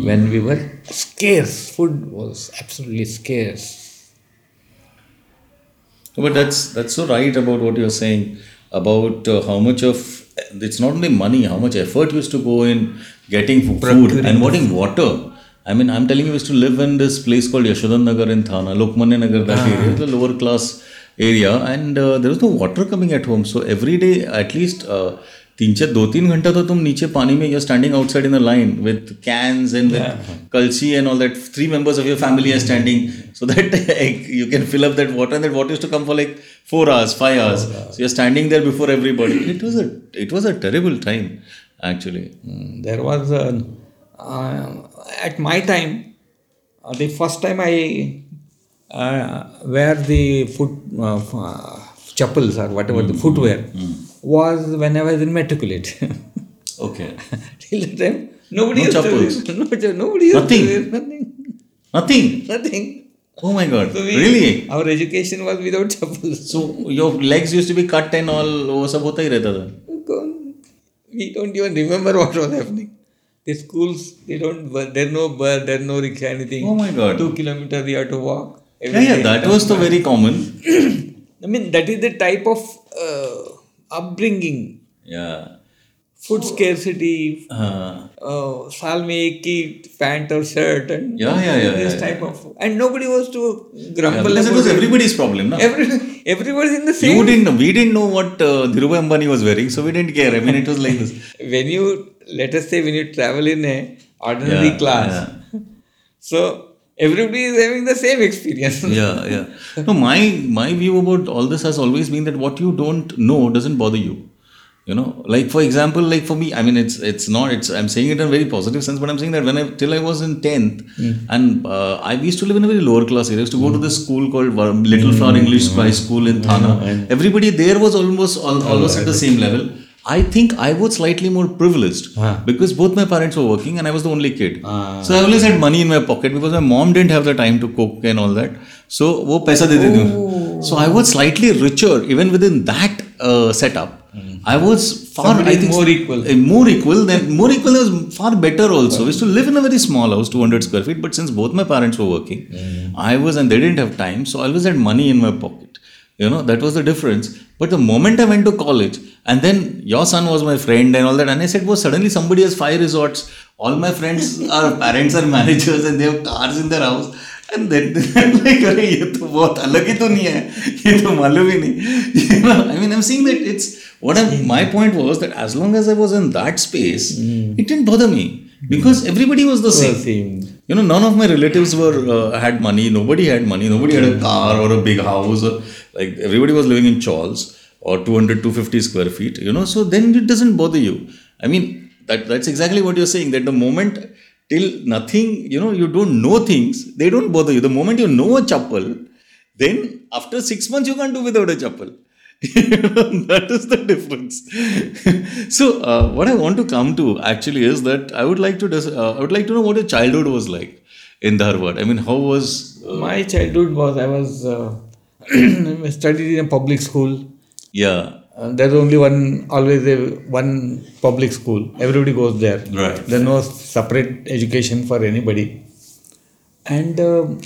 When we were scarce, food was absolutely scarce. But that's that's so right about what you're saying about uh, how much of it's not only money, how much effort used to go in getting fo- food and getting water. I mean, I'm telling you, we used to live in this place called Yashodhan Nagar in Thana, Lokmanya Nagar, that area, the lower class area, and uh, there was no water coming at home. So every day, at least uh, तीन चार दो तीन घंटा तो तुम नीचे पानी में you're standing outside in a line with cans and with kalsi and all that three members of your family are standing so that you can fill up that water and that water is to come for like four hours five hours so you standing there before everybody it was a it was a terrible time actually Mm, there was a, uh, at my time uh, the first time I uh, wear the the uh, uh, chappals was when I was in matriculate. okay Till the time, nobody No used chappals? to no, cha- nobody used Nothing? to wear nothing, nothing nothing. oh my god So we, really Our education was without chappals. so your legs used to be cut and all वो सब होता ही रहता था We don't even remember what was happening. The schools, they don't, there's no bus, there's no rickshaw, anything. oh my god Two kilometers we have to walk. yeah every yeah day. that was the very common I mean, that is the type of uh, upbringing. Yeah. Food scarcity uh-huh. uh, uh, salmi pant or shirt and yeah, yeah, yeah, this yeah, type yeah. of and nobody was to grumble yeah, it was everybody's problem na? Every, everybody's in the same. you didn't we didn't know what uh, Dhirubhai Ambani was wearing so we didn't care. I mean it was like this. When you let us say when you travel in a ordinary yeah, class. so everybody is having the same experience. Yeah, yeah. No, my my view about all this has always been that what you don't know doesn't bother you. You know, like for example, like for me, I mean, it's it's not. It's I'm saying it in a very positive sense, but I'm saying that when I till I was in tenth, hmm. and uh, I used to live in a very lower class area. I used to go to this school called Little Flower hmm. English High School in Thana. Hmm. Everybody there was almost al- almost at the same level. I think I was slightly more privileged because both my parents were working and I was the only kid. Ah. So I always had money in my pocket because my mom didn't have the time to cook and all that. So wo paisa de oh. So I was slightly richer even within that uh, setup. Mm-hmm. I was far I think, more equal. Uh, more equal than more equal was far better also. We used to live in a very small house, 200 square feet, but since both my parents were working. Mm-hmm. I was and they didn't have time, so I always had money in my pocket You know that was the difference. But the moment I went to college, and then your son was my friend and all that, and I said, "Well, suddenly somebody has five resorts. All my friends are parents are managers and they have cars in their house." And then I'm like, अरे ये तो बहुत अलग ही तो नहीं है ये तो मालूम ही नहीं you know I mean I'm saying that it's what I'm, my point was that as long as I was in that space it didn't bother me because everybody was the same Same. you know none of my relatives were uh, had money. Nobody had money. Nobody had a car or a big house or, like everybody was living in chawls or 200 250 square feet you know? So then it doesn't bother you. I mean that that's exactly what you're saying that the moment till nothing you know you don't know things they don't bother you. The moment you know a chappal then after 6 months you can't do without a chappal that is the difference so uh, what i want to come to actually is that i would like to dis- uh, i would like to know what your childhood was like in Dharwad. I mean, how was uh, My childhood was I was uh, studied in a public school. Yeah. Uh, there's only one, always a, one public school. Everybody goes there. Right. There's no separate education for anybody. And um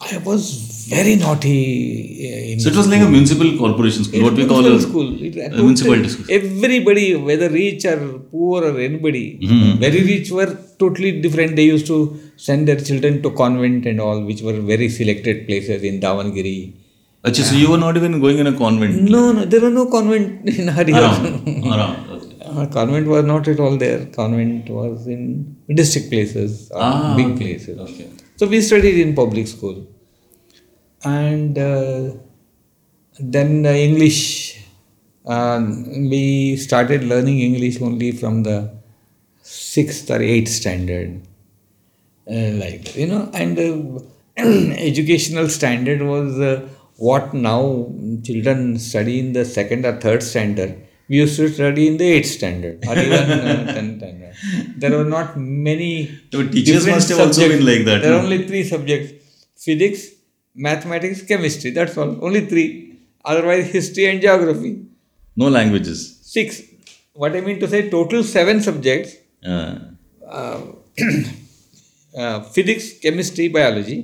I was very naughty. In So it was like a municipal corporation school, what we call municipal a, school. It, a municipality school. Everybody, whether rich or poor or anybody, Mm-hmm. very rich were totally different. They used to send their children to convent and all, which were very selected places in Davangere. Achha, so you were not even going in a convent? No, no, there were no convent in Harihar. Around. Uh, convent was not at all there. Convent was in district places, Ah, big places. Okay. So we studied in public school, and uh, then English. Uh, we started learning English only from the sixth or eighth standard, uh, like you know. And uh, educational standard was uh, what now children study in the second or third standard. We used to study in the eighth standard or even uh, tenth standard. There were not many. So teachers must have also been like that, There are no? only three subjects: physics, mathematics, chemistry. That's all. Only three. Otherwise, history and geography. No languages. Six. What I mean to say, total seven subjects: Uh, uh, uh, physics, chemistry, biology.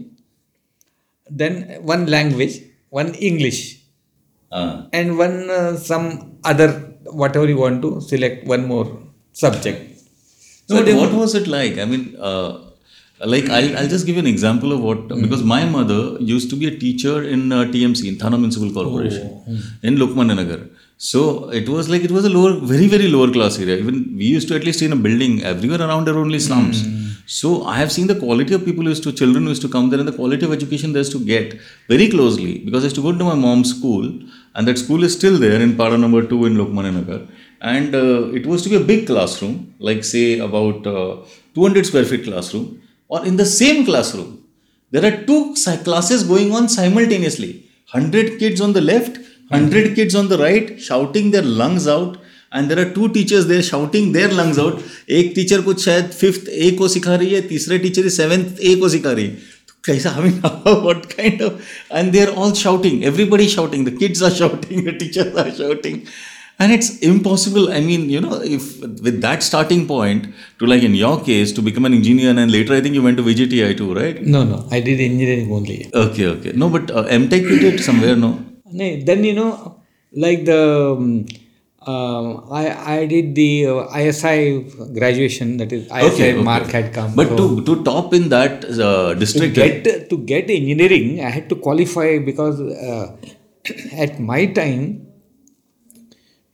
Then one language, one English, uh. and one uh, some other whatever you want to select. One more subject. No, So but what was it like? I mean, uh, like I'll, I'll just give you an example of what because my mother used to be a teacher in uh, TMC in Thana Municipal Corporation in Lukman So it was like it was a lower, very very lower class area. Even we used to at least stay in a building. Everywhere around there were only slums. So I have seen the quality of people used to children used to come there and the quality of education they used to get very closely because I used to go to my mom's school and that school is still there in Pada number two in Lokmanya and uh, it was to be a big classroom like say about uh, 200 square feet classroom or in the same classroom there are two si- classes going on simultaneously 100 kids on the left 100 kids on the right shouting their lungs out and there are two teachers there shouting their lungs out एक teacher कुछ शायद fifth ए को सिखा रही है तीसरे teacher seventh A को सिखा रही है what kind of and they're all shouting. Everybody shouting. The kids are shouting. The teachers are shouting. And it's impossible. I mean you know if with that starting point to like in your case to become an engineer and later i think you went to VJTI too right? No no. I did engineering only. Okay okay. No but uh, mtech you did somewhere no? Then you know like the um, um, I I did the uh, ISI graduation. That is ISI okay, okay. mark had come. but So to to top in that uh, to district get to get engineering, I had to qualify because uh, at my time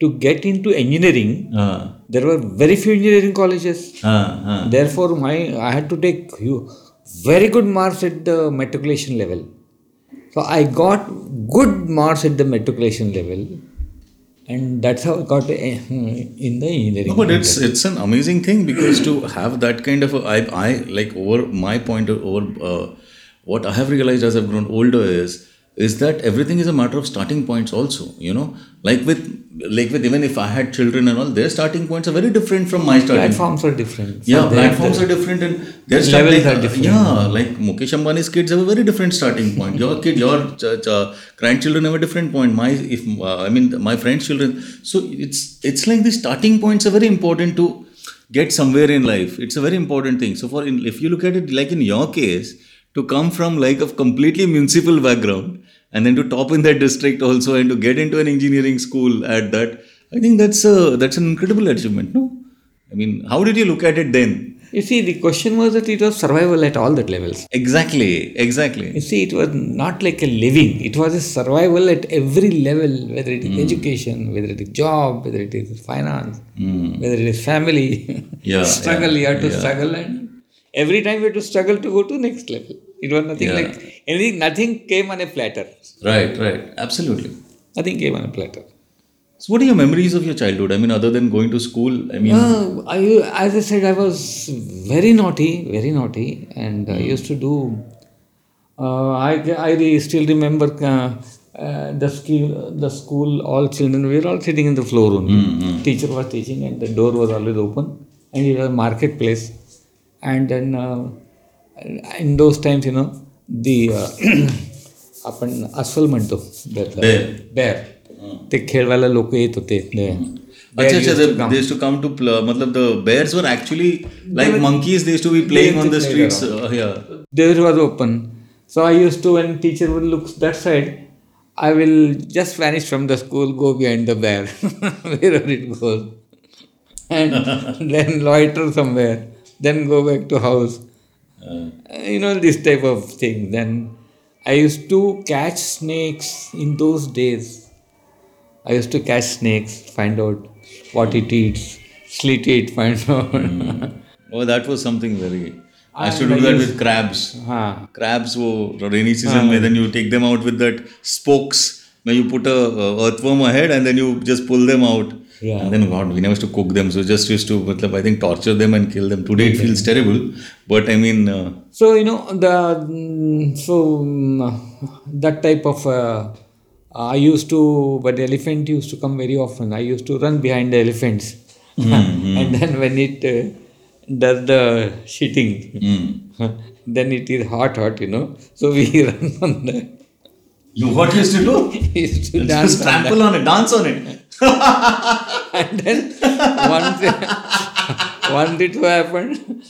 to get into engineering, uh, there were very few engineering colleges. uh, uh. Therefore, my I had to take very good marks at the matriculation level. So I got good marks at the matriculation level, and that's how I got eh, in the engineering. No, but it's it's an amazing thing because to have that kind of a, I I like over my point of over uh, what I have realized as I've grown older is is that everything is a matter of starting points also you know like with like with even if I had children and all their starting points are very different from my starting platforms are different. yeah, platforms are different and their start- Levels like, are different. Yeah, like Mukesh Ambani's kids have a very different starting point. Your kid, your ch- ch- grandchildren have a different point. My, if uh, I mean, my friends' children. So it's it's like the starting points are very important to get somewhere in life. It's a very important thing. So for in, if you look at it like in your case, to come from like a completely municipal background and then to top in that district also and to get into an engineering school at that, I think that's a that's an incredible achievement. No. I mean, how did you look at it then? You see, the question was that it was survival at all that levels. Exactly, exactly. You see, it was not like a living. It was a survival at every level, whether it is Hmm. education, whether it is job, whether it is finance, whether it is family. Yeah, struggle. yeah, you have to yeah. struggle, and every time we had to struggle to go to next level. It was nothing Yeah. like anything. Nothing came on a platter. Right, right. Absolutely. Nothing came on a platter. So, what are your memories of your childhood? I mean, other than going to school, I mean, Uh, I, as I said, I was very naughty, very naughty, and I used to do. Uh, I I still remember uh, uh, the school. The school, all children we were all sitting in the floor only. Teacher was teaching, and the door was always open, and it was a marketplace And then uh, in those times, you know, the uh, आपण अस्वल म्हणतो Bear. Bare ते खेळवायला लोक येत होते Bear. Bear अच्छा used अच्छा to come. they used to come to pl- मतलब the bears were actually like monkeys they used to be playing on the They streets played uh, yeah door was open. So I used to, when teacher would look that side, I will just vanish from the school, go behind the bear, wherever it goes, and then loiter somewhere, then go back to house. Uh, You know this type of thing. Then I used to catch snakes in those days. I used to catch snakes, find out what it eats, slit it, find out. oh that was something very I used to do that with crabs हाँ crabs wo rainy season mein then you take them out with that spokes where you put a uh, earthworm ahead and then you just pull them out Yeah. and then god we never used to cook them so just used to matlab, i think torture them and kill them today it feels terrible but i mean uh, So you know the mm, so mm, that type of uh, I used to, but the elephant used to come very often. I used to run behind the elephants, and then when it uh, does the shitting, mm. then it is hot, hot, you know. So we run on that. you what used to do used to dance just on trample on it dance on it and then one thing, one thing to happen.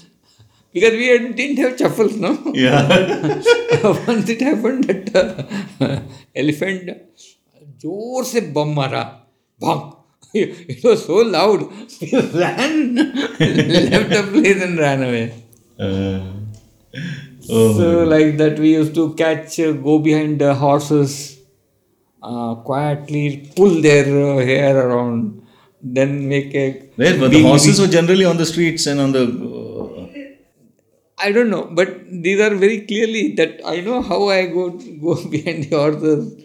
Because we didn't have chappals, no? Yeah. Once it happened that uh, elephant jor se bum mara. Bonk. It was so loud. He ran. left the place and ran away. Uh, oh so like that we used to catch, uh, go behind the horses uh, quietly pull their uh, hair around then make a Where? But the horses were generally on the streets and on the. Uh, I don't know, but these are very clearly that I know how I go go behind the horses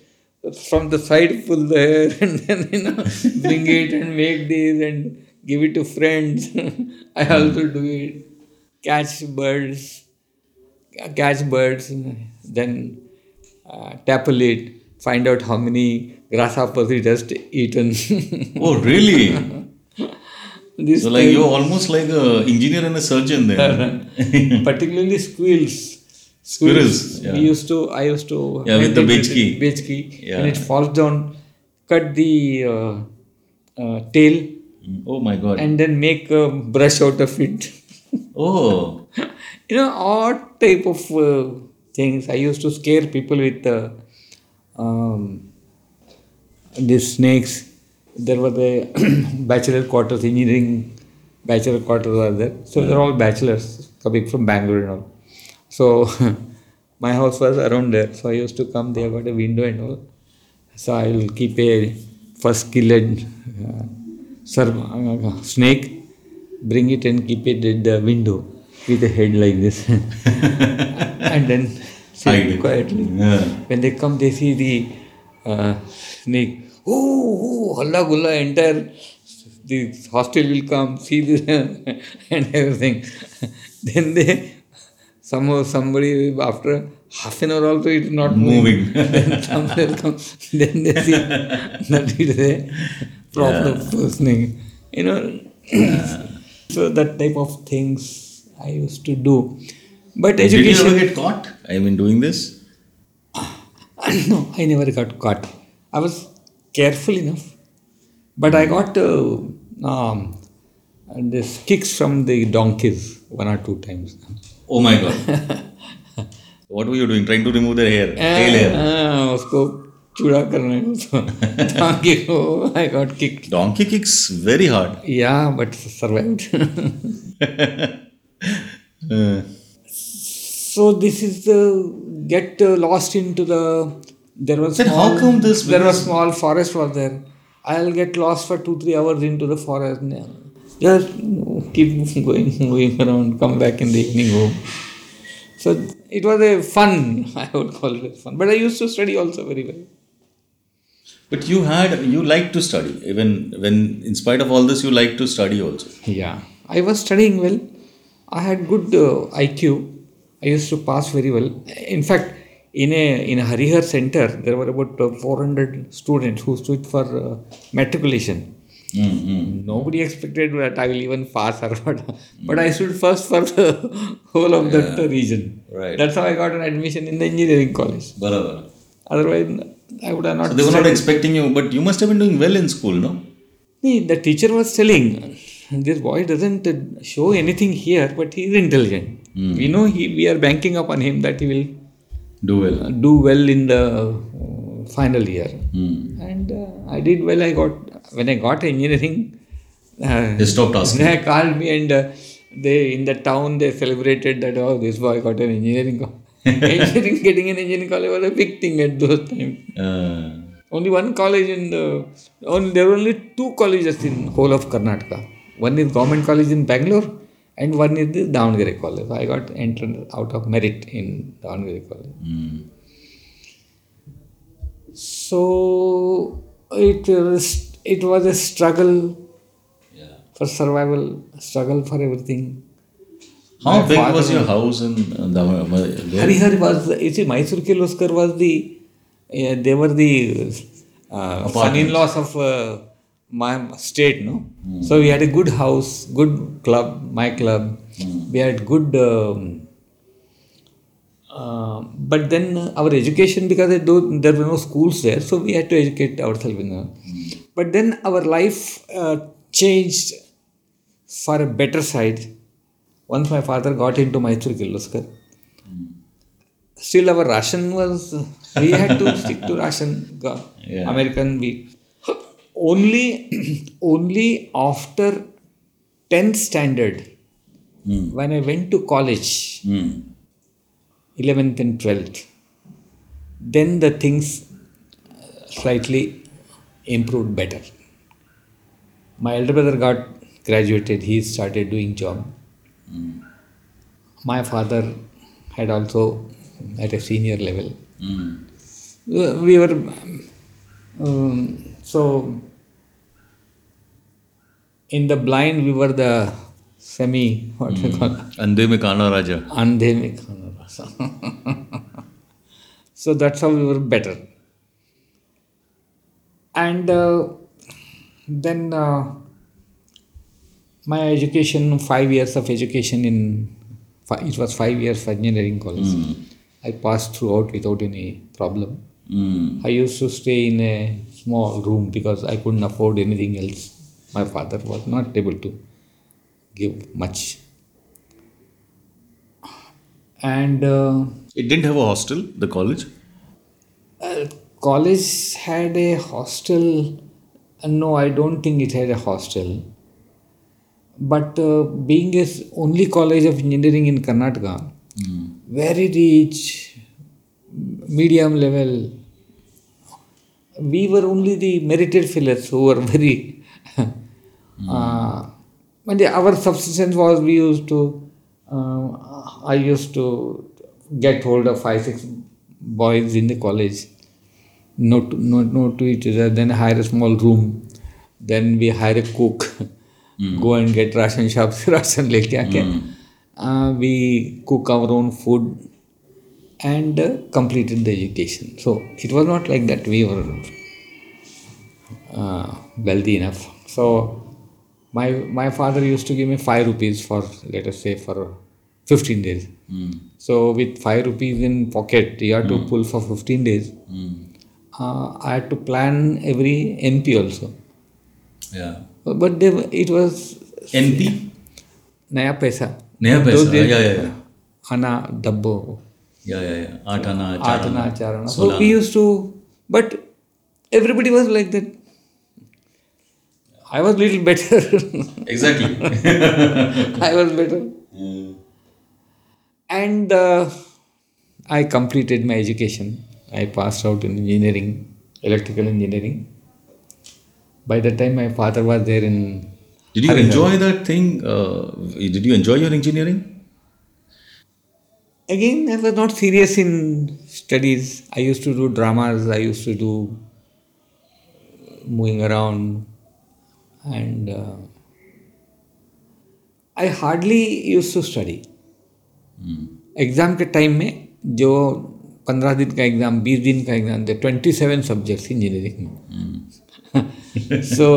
from the side, pull the hair, and then you know bring it and make this and give it to friends. I also do it. Catch birds, catch birds, then uh, tackle it. Find out how many grasshoppers it has eaten. oh, really? this So, like, you're almost like an engineer and a surgeon then. particularly squirrels. Squirrels, yeah. We used to, I used to. Yeah, with the bechki. Bechki. Yeah. When it falls down, cut the uh, uh, tail oh my god. and then make a brush out of it. oh. you know, odd type of uh, things. I used to scare people with uh, um, these snakes. There were the bachelor quarters, engineering bachelor quarters were there. So they're all bachelors coming from Bangalore and all. So my house was around there. So I used to come there, got a window and all. So I will keep a first killed uh, uh, snake, bring it and keep it at the window with a head like this. and then sit Hide quietly. Yeah. When they come, they see the uh, snake. Oh, oh, halla gulla, entire the hostel will come, see this and everything. then they somehow somebody after half an hour also it is not moving. Then somebody come. Then they see that it is a proper snake. You know. so that type of things I used to do. But Did you education. ever get caught? I mean, doing this? no, I never got caught. I was careful enough, but I got uh, um, this kicks from the donkeys one or two times. Oh my god. what were you doing? Trying to remove their hair? Tail hair? हाँ, उसको चूड़ा करने को donkey को I got kicked. Donkey kicks very hard. Yeah, but survived. Uh, so this is the get uh, lost into the there was Then how small, come this- there was small forest was there i'll get lost for two three hours into the forest just keep going going around come back in the evening home so it was a fun i would call it fun but i used to study also very well but you had, you liked to study. Even when, in spite of all this, you liked to study also. Yeah, I was studying well. I had good uh, IQ. I used to pass very well. In fact, in a in a Harihar center, there were about uh, 400 students who stood for uh, matriculation. Mm-hmm. Nobody expected that I will even pass or what. But I stood first for the whole of that uh, region. Right. That's how I got an admission in the engineering college. Barabar. Otherwise, I would have not. So they were not expecting you, but you must have been doing well in school, no? The teacher was telling, this boy doesn't show anything here, but he is intelligent. We know he, we are banking upon him that he will Do well. uh, do well in the uh, final year. Hmm. And uh, I did well. I got when I got engineering. Uh, They stopped asking. they called me and uh, they in the town they celebrated that oh this boy got an engineering. co- engineering getting an engineering college was a big thing at those times. Uh, Only one college in the only there were only two colleges in whole of Karnataka. One is government college in Bangalore and one is the Davangere college. I got entered out of merit in Davangere college. hmm. So it was it was a struggle Yeah. for survival, struggle for everything. How My big father was your house in the. Harihar was you see Mysore Kirloskar was the uh, they were the uh, son-in-laws of uh, my state, no. So we had a good house, good club, my club. We had good. Um, uh, but then our education because there were no schools there, so we had to educate ourselves. In, uh, But then our life uh, changed for a better side once my father got into Mysore Kirloskar still our ration was we had to stick to ration Yeah. american we only only after 10th standard Hmm. when i went to college Hmm. 11th and 12th then the things slightly improved better my elder brother got graduated he started doing job my father had also at a senior level Hmm. Uh, we were um, so in the blind we were the semi what we call Ande mein Kana Raja. andhe mein rasa. so that's how we were better and uh, then uh, my education five years of education in it was five years for engineering college i passed throughout without any problem Hmm. I used to stay in a small room because I couldn't afford anything else. My father was not able to give much. And uh, It didn't have a hostel, the college? uh, college had a hostel. Uh, no, I don't think it had a hostel. But uh, being a only college of engineering in Karnataka, very rich, medium level. We were only the merited fellows who were very. Hmm. Uh, our subsistence was we used to, uh, I used to get hold of five, six boys in the college, not, to each other, then hire a small room, then we hire a cook, mm. go and get ration shops, ration leke aake. Mm. we cook our own food and uh, completed the education. So it was not like that we were uh, wealthy enough. So my my father used to give me five rupees for let us say for fifteen days. Hmm. So with five rupees in pocket, you have to hmm. pull for fifteen days. Hmm. Uh, I had to plan every NP also. Yeah. But they, it was NP? naya paisa. Naya Those paisa, yeah, yeah, yeah. Ana dabbo. Yeah, yeah, yeah. Atana, Charana. So we used to, but everybody was like that. I was little better. Exactly. I was better. And uh, I completed my education. I passed out in engineering, electrical engineering. By the time my father was there in Did you enjoy that thing? Uh, did you enjoy your engineering? Again, I was not serious in studies. I used to do dramas, I used to do moving around, and uh, I hardly used to study. Exam के time में जो पंद्रह दिन का exam बीस दिन का exam थे ट्वेंटी सेवन सब्जेक्ट्स इंजीनियरिंग में so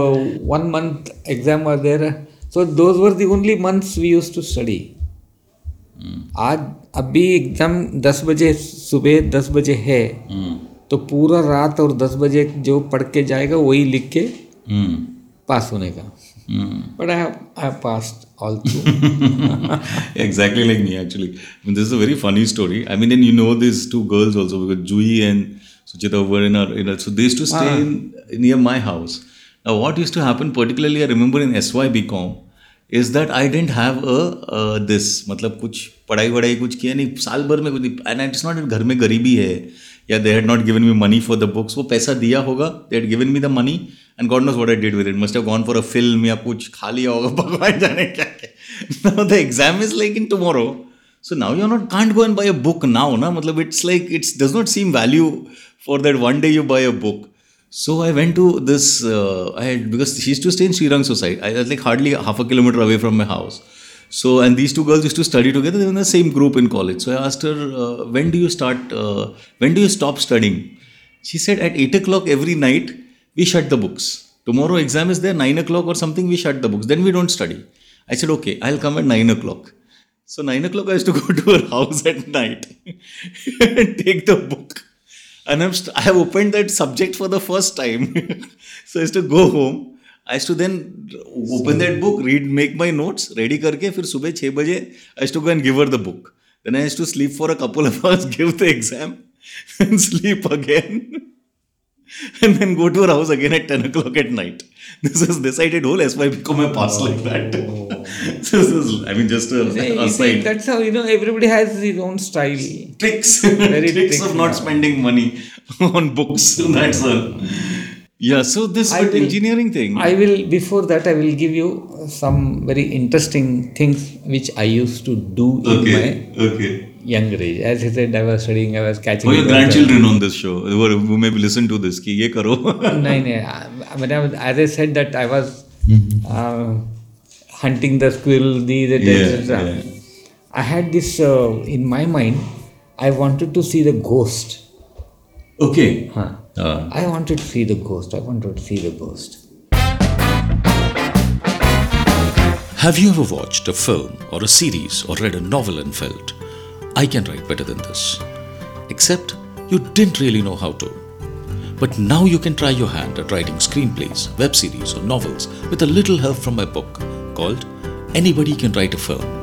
one month exam was there so those were the only months we use to study आज अभी एग्ज़ाम दस बजे सुबह दस बजे है तो पूरा रात और दस बजे जो पढ़ के जाएगा वही लिख के Hmm. पास होने का। But I I pass all through exactly like me actually this is a very funny story I mean and you know this two girls also because Jui and Suchita over in in so this two stay in near my house Now, what used to I remember in S Y B com is I I didn't a uh, this. मतलब कुछ पढ़ाई वढ़ाई कुछ किया नहीं। साल भर में कुछ एंड इट्स नॉट इन घर में गरीबी है या they had not given me money for the books वो पैसा दिया होगा they had given me the money and God knows what I did with it must have gone for a film या कुछ खा लिया होगा भगवान जाने क्या क्या now the exam is like in tomorrow so now you're not can't go and buy a book now na matlab it's like it does not seem value for that one day you buy a book so i went to this uh, i had because she used to stay in Srirang society i was like hardly half a kilometer away from my house so and these two girls used to study together they were in the same group in college so i asked her uh, when do you start uh, when do you stop studying she said at 8 o'clock every night we shut the books tomorrow exam is there 9 o'clock or something we shut the books then we don't study i said okay i'll come at 9 o'clock so nine o'clock, I used to go to her house at night and take the book. And I'm st- I have opened that subject for the first time. so I used to go home. I used to then open that book, read, make my notes, ready करके फिर सुबह छः बजे I used to go and give her the book. Then I used to sleep for a couple of hours, give the exam, and sleep again. and then go to her house again at 10 o'clock at night. This is decided oh, whole SY become a pass oh. like that. this is, I mean, just a, You see, aside. that's how you know everybody has his own style. tricks, Very tricks tricks, of not spending money on books. That's all. Yeah, so this I will- engineering thing. I will before that I will give you some very interesting things which I used to do in okay, okay younger age. As he said, I was studying, I was catching. Oh, your grandchildren on this show, who may listen to this, ki ye karo. no, no. I was, as I said that I was mm-hmm. uh, hunting the squirrel, these, that, yeah, yeah, I had this uh, in my mind. I wanted to see the ghost. Okay. Huh. Uh. I wanted to see the ghost. I wanted to see the ghost. Have you ever watched a film or a series or read a novel and felt? I can write better than this? Except you didn't really know how to. But now you can try your hand at writing screenplays, web series, or novels with a little help from my book called Anybody Can Write a Film.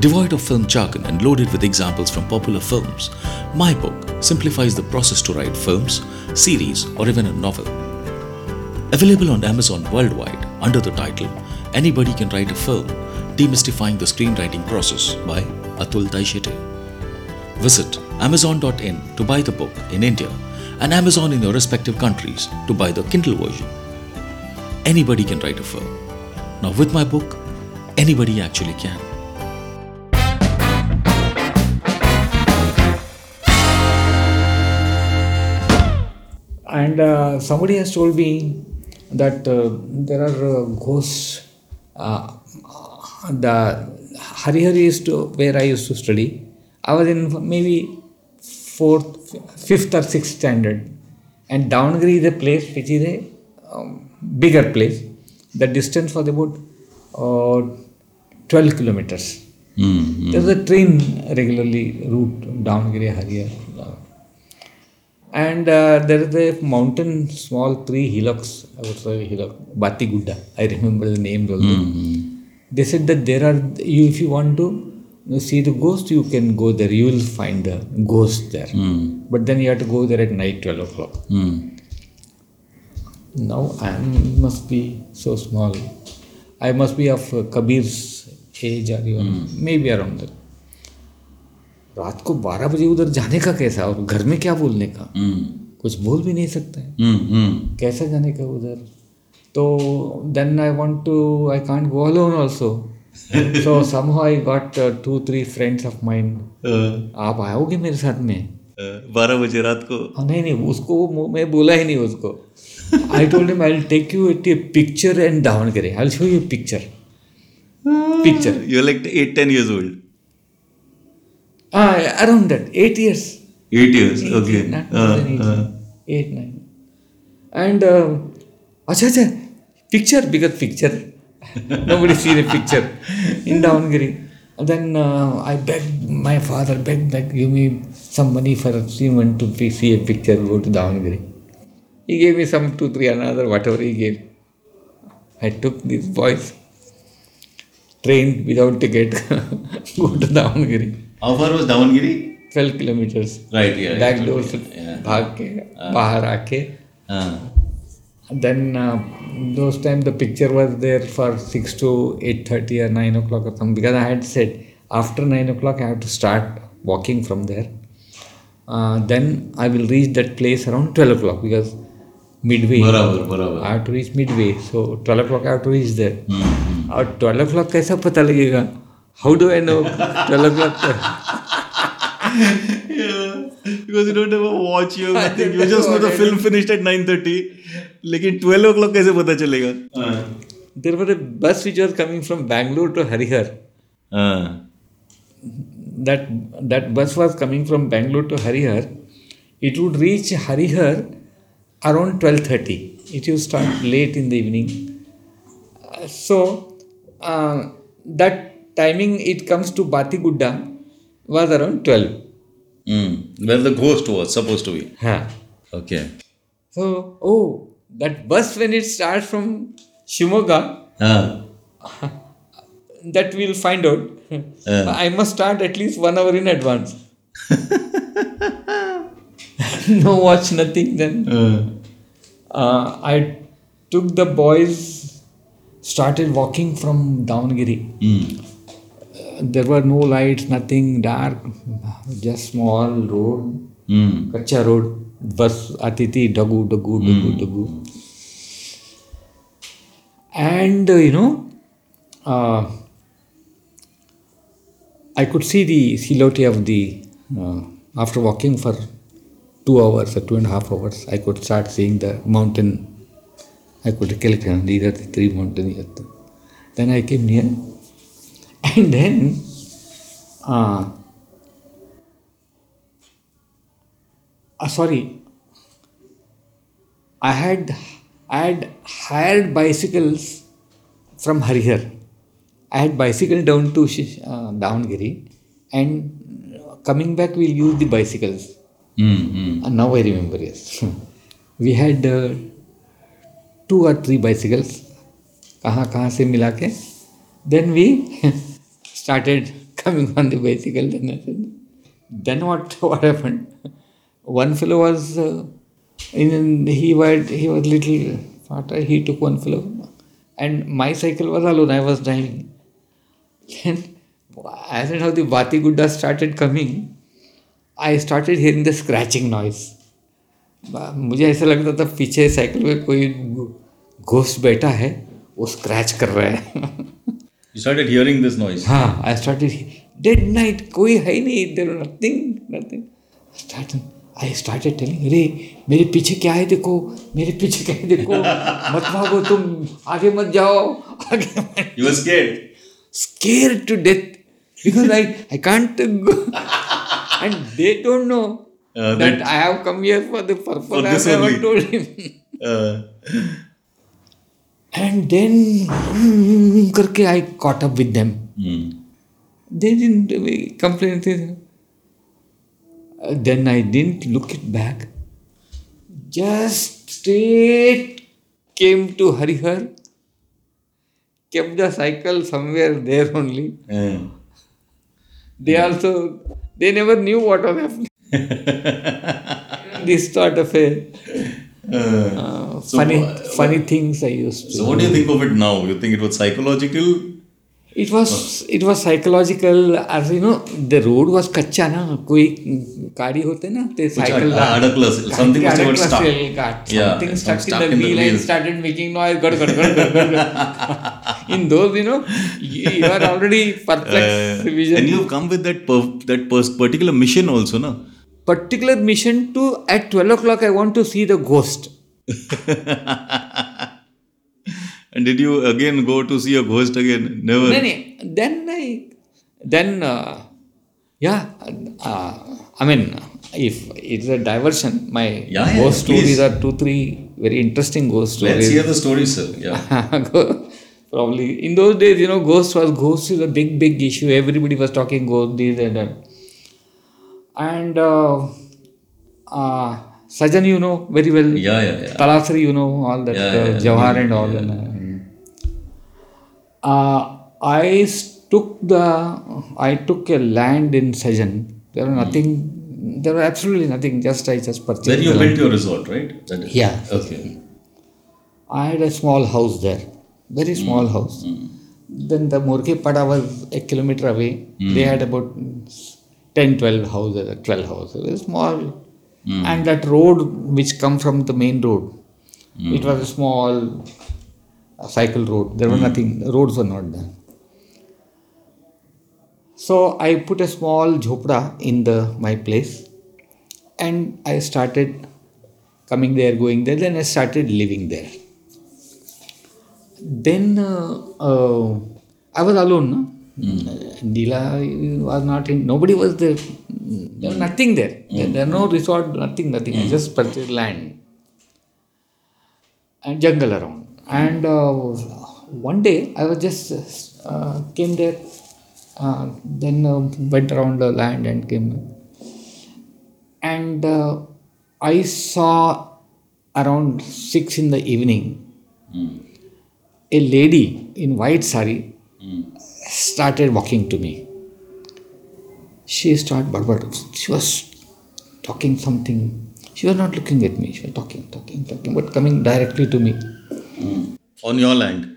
Devoid of film jargon and loaded with examples from popular films, my book simplifies the process to write films, series, or even a novel. Available on Amazon worldwide under the title Anybody Can Write a Film Demystifying the Screenwriting Process by Atul Taishete. Visit Amazon.in to buy the book in India and Amazon in your respective countries to buy the Kindle version. Anybody can write a film. Now, with my book, anybody actually can. And uh, somebody has told me that uh, there are uh, ghosts. Uh, the Harihari is to where I used to study. I was in maybe fourth, fifth or sixth standard, and Davangere is a place which is a um, bigger place. The distance was about uh, 12 kilometers. There's a train regularly route Davangere Harihar. And uh, there is a mountain, small three hillocks, I would say hillock, Bati Gudda. I remember the names also. They said that there are, you, if you want to see the ghost, you can go there. You will find the ghost there. mm. But then you have to go there at night, 12 o'clock. mm. Now I must be so small. I must be of uh, Kabir's age or even maybe around that. रात को 12 बजे उधर जाने का कैसा और घर में क्या बोलने का mm. कुछ बोल भी नहीं सकते हैं कैसे जाने का उधर तो then I want to I can't go alone also so some I got two three friends of mind आप आओगे मेरे साथ में? Uh, बारह बजे रात को? नहीं नहीं उसको मैं बोला ही नहीं उसको। I told him I take you it a picture and down करे। I show you picture picture you like eight ten years old around that eight years eight years okay eight nine and अच्छा अच्छा picture because picture. Nobody see the picture in Davangere. Then uh, I begged my father, begged, that give me some money for a seaman to see a picture, go to Davangere. He gave me some two, three, another, whatever he gave. I took these boys, train without ticket, go to Davangere. How far was Davangere? 12 kilometers. Right, yeah. Back doors, yeah. से भाग then uh, those time the picture was there for 6 to 8.30 or 9 o'clock or something because I had said after 9 o'clock I have to start walking from there. Uh, then I will reach that place around 12 o'clock because midway बराबर बराबर I have to reach midway so 12 o'clock I have to reach there. हम्म, और 12 o'clock कैसा पता लगेगा how do I know 12 o'clock because you don't have a watch you have nothing you just know the film finished at 9:30 लेकिन twelve O clock कैसे पता चलेगा? There were a bus which was coming from Bangalore to Harihar that that bus was coming from Bangalore to Harihar it would reach Harihar around twelve thirty it you start late in the evening so that timing it comes to बाती गुड्डा was around twelve Mm, where the ghost was supposed to be. Yeah. Okay. So, that bus when it starts from Shimoga, uh. that we'll find out. Uh. I must start at least one hour in advance. no watch, nothing. Then uh. I took the boys, started walking from Davangere. Mm. There were no lights, nothing dark, just small road, mm. Kacha road, bus, Atiti, Dagu, Dagu, Dagu, mm. Dagu and uh, you know uh, i could see the silhouette of the uh, after walking for two hours or two and a half hours i could start seeing the mountain. I could recollect uh, these are the three mountains then i came near. And then uh, uh, sorry I had had hired bicycles from Harihar. I had bicycle down to uh, Davangere and coming back we'll use the bicycles. Mm-hmm. And now I remember, yes. we had uh, two or three bicycles. कहाँ कहाँ से मिला के then we started coming on the bicycle. Then what, what happened? One fellow was uh, in he was he was little fatter he took one fellow and my cycle was alone I was driving then as and how the Bati Gudda started coming I started hearing the scratching noise मुझे ऐसा लगता था पीछे cycle में कोई ghost बैठा है वो स्क्रैच कर रहा है you started hearing this noise हाँ आई स्टार्टेड डेड नाइट कोई है ही नहीं there nothing nothing start I started telling अरे मेरे पीछे क्या है देखो मेरे पीछे क्या है देखो मत भागो तुम आगे मत जाओ आगे मत you were scared scared to death because I, I can't go. and they don't know Uh, that I have come here for the purpose For I this have never only. told him. uh, And then hmm, करके I caught up with them. mm. They didn't uh, complain anything. Uh, Then I didn't look it back. Just straight came to Harihar. Kept the cycle somewhere there only. Uh. They also they never knew what was happening. this sort of a uh, So funny wha- funny things I used to. so what do you think of it now you think it was psychological It was it was psychological as you know the road was कच्चा ना कोई गाड़ी होते ना ते cycle अड- अडकलं असेल. Something must have got stuck. Yeah, something some stuck in stuck the in the wheel and wheel. started making noise gad gad gad gad gad gad. in those you know you, you are already perplexed Uh, vision and you've come with that perf- that pers- particular mission also no particular mission to at 12 o'clock I want to see the ghost and did you again go to see a ghost again never No, no. Then I, then, uh, yeah, uh, I mean, if it's a diversion, my Yeah, yeah, ghost please. stories are two, three very interesting ghost stories. let's hear the story sir yeah Probably in those days, you know, ghost was ghost is a big, big issue. Everybody was talking ghost, this and that. And uh, uh, Sajan, you know very well. Yeah, yeah, yeah. Talasari, you know all that Yeah, uh, yeah, Jawahar and all. and, Uh, I s- took the I took a land in Sajan. There was hmm. nothing. There was absolutely nothing. Just I just purchased. Where you the built land. your resort, right? That is- Yeah. Okay. I had a small house there, very hmm. small house. Hmm. Then the Murke Pada was a kilometer away. They had about 10, 12 houses, 12 houses, very small. And that road which come from the main road, it was a small uh, cycle road. There was nothing, roads were not there. So I put a small jhopra in the my place and I started coming there, going there. Then I started living there. Then uh, uh, I was alone. No? Neela was not in. Nobody was there. There was nothing there. There, there no resort. Nothing. Nothing. I just purchased land and jungle around. And uh, one day I was just uh, came there. Uh, then went around the land and came. And I saw around six in the evening a lady in white sari started walking to me. She started, but she was talking something. She was not looking at me. She was talking, talking, talking, but coming directly to me. On your land.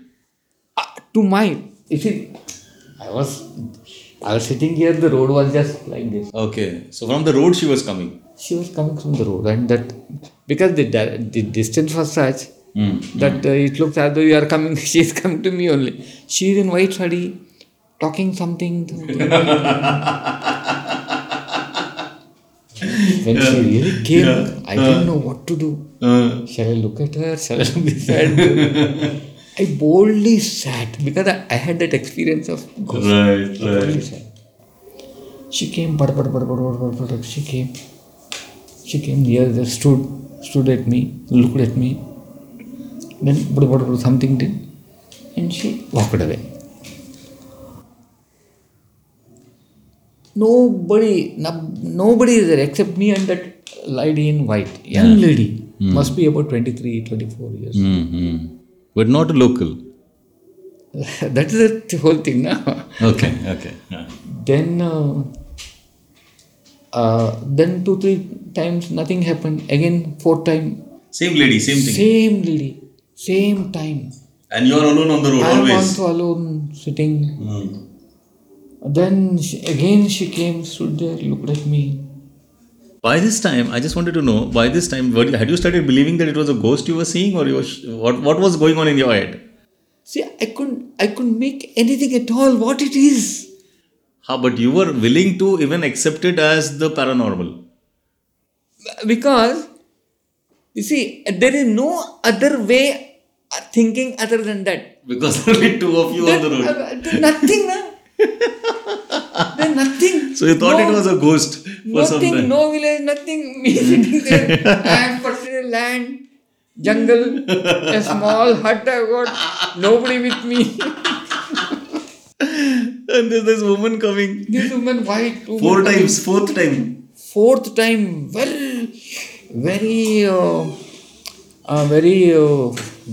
Uh, to my, you see, I was, I was sitting here. The road was just like this. Okay. So from the road she was coming. She was coming from the road, and that because the the distance was such that uh, it looks as though you are coming. She is coming to me only. She is in white sari, talking something. when she really came, I didn't know what to do. Shall I look at her? Shall I beside her? I boldly sat because I, I had that experience of ghost. right, I boldly sat. She came, bad, bad, bad, bad, bad, bad, bad. she came. She came near, just stood, stood at me, looked at me. Then bad, bad, bad, something did, and she walked away. Nobody, no, nobody is there except me and that lady in white, young lady, must be about 23, 24 years. Mm-hmm. But not a local. that is the whole thing now. Okay, okay. Yeah. Then, uh, uh, then two, three times nothing happened. Again, fourth time, Same lady, same thing. same lady, same time. And you are alone on the road I am always. also alone sitting. Mm. Then she, again she came, stood there, looked at me. By this time, I just wanted to know. By this time, had you started believing that it was a ghost you were seeing, or you were, sh- what? What was going on in your head? See, I couldn't, I couldn't make anything at all. What it is? How? But you were willing to even accept it as the paranormal. Because you see, there is no other way of thinking other than that. Because only two of you on the road. Uh, There's nothing, There's nothing. So you thought No- it was a ghost for some Nothing, time. no village, nothing. Me sitting there. I have purchased land, jungle, a small hut I got, nobody with me. And there's this woman coming this woman white. woman four coming. times, fourth time. Fourth time, well, very, uh, uh, very, uh,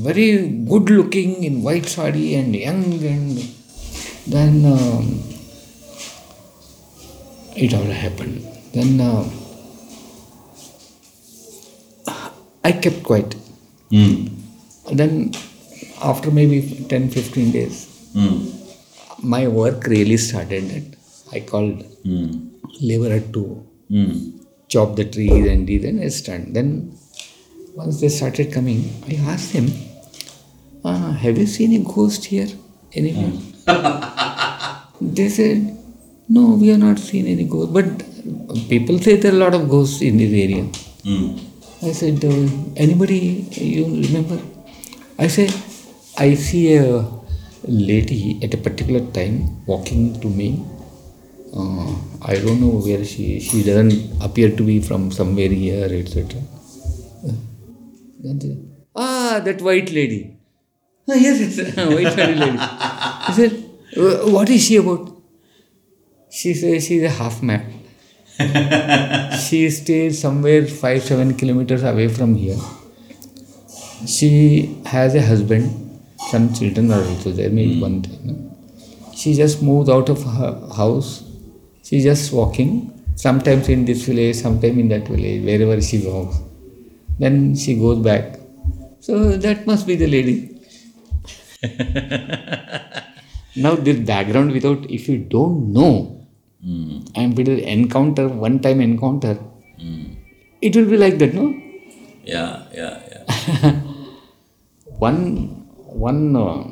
very good looking in white sari and young and then um, it all happened. Then uh, I kept quiet. Mm. Then after maybe 10 15 days, Mm. my work really started. That I called Mm. labor to Mm. chop the trees and these and stand. Then once they started coming, I asked them, uh, have you seen a ghost here anywhere? They said, no, we have not seen any ghost. But people say there are a lot of ghosts in this area. Mm. I said, uh, anybody you remember? I said, I see a lady at a particular time walking to me. Uh, I don't know where she, she doesn't appear to be from somewhere here, etc. Uh, ah, that white lady. "Ah, yes, yes, white lady. I said, "Uh, what is she about? She says she's a half mad. she stays somewhere five, seven kilometers away from here. She has a husband, some children are also there, maybe one time. no? She just moved out of her house. She's just walking, sometimes in this village, sometimes in that village, wherever she walks. Then she goes back. So that must be the lady. now this background without if you don't know and with an encounter one time encounter it will be like that no Yeah, yeah, yeah. one one uh,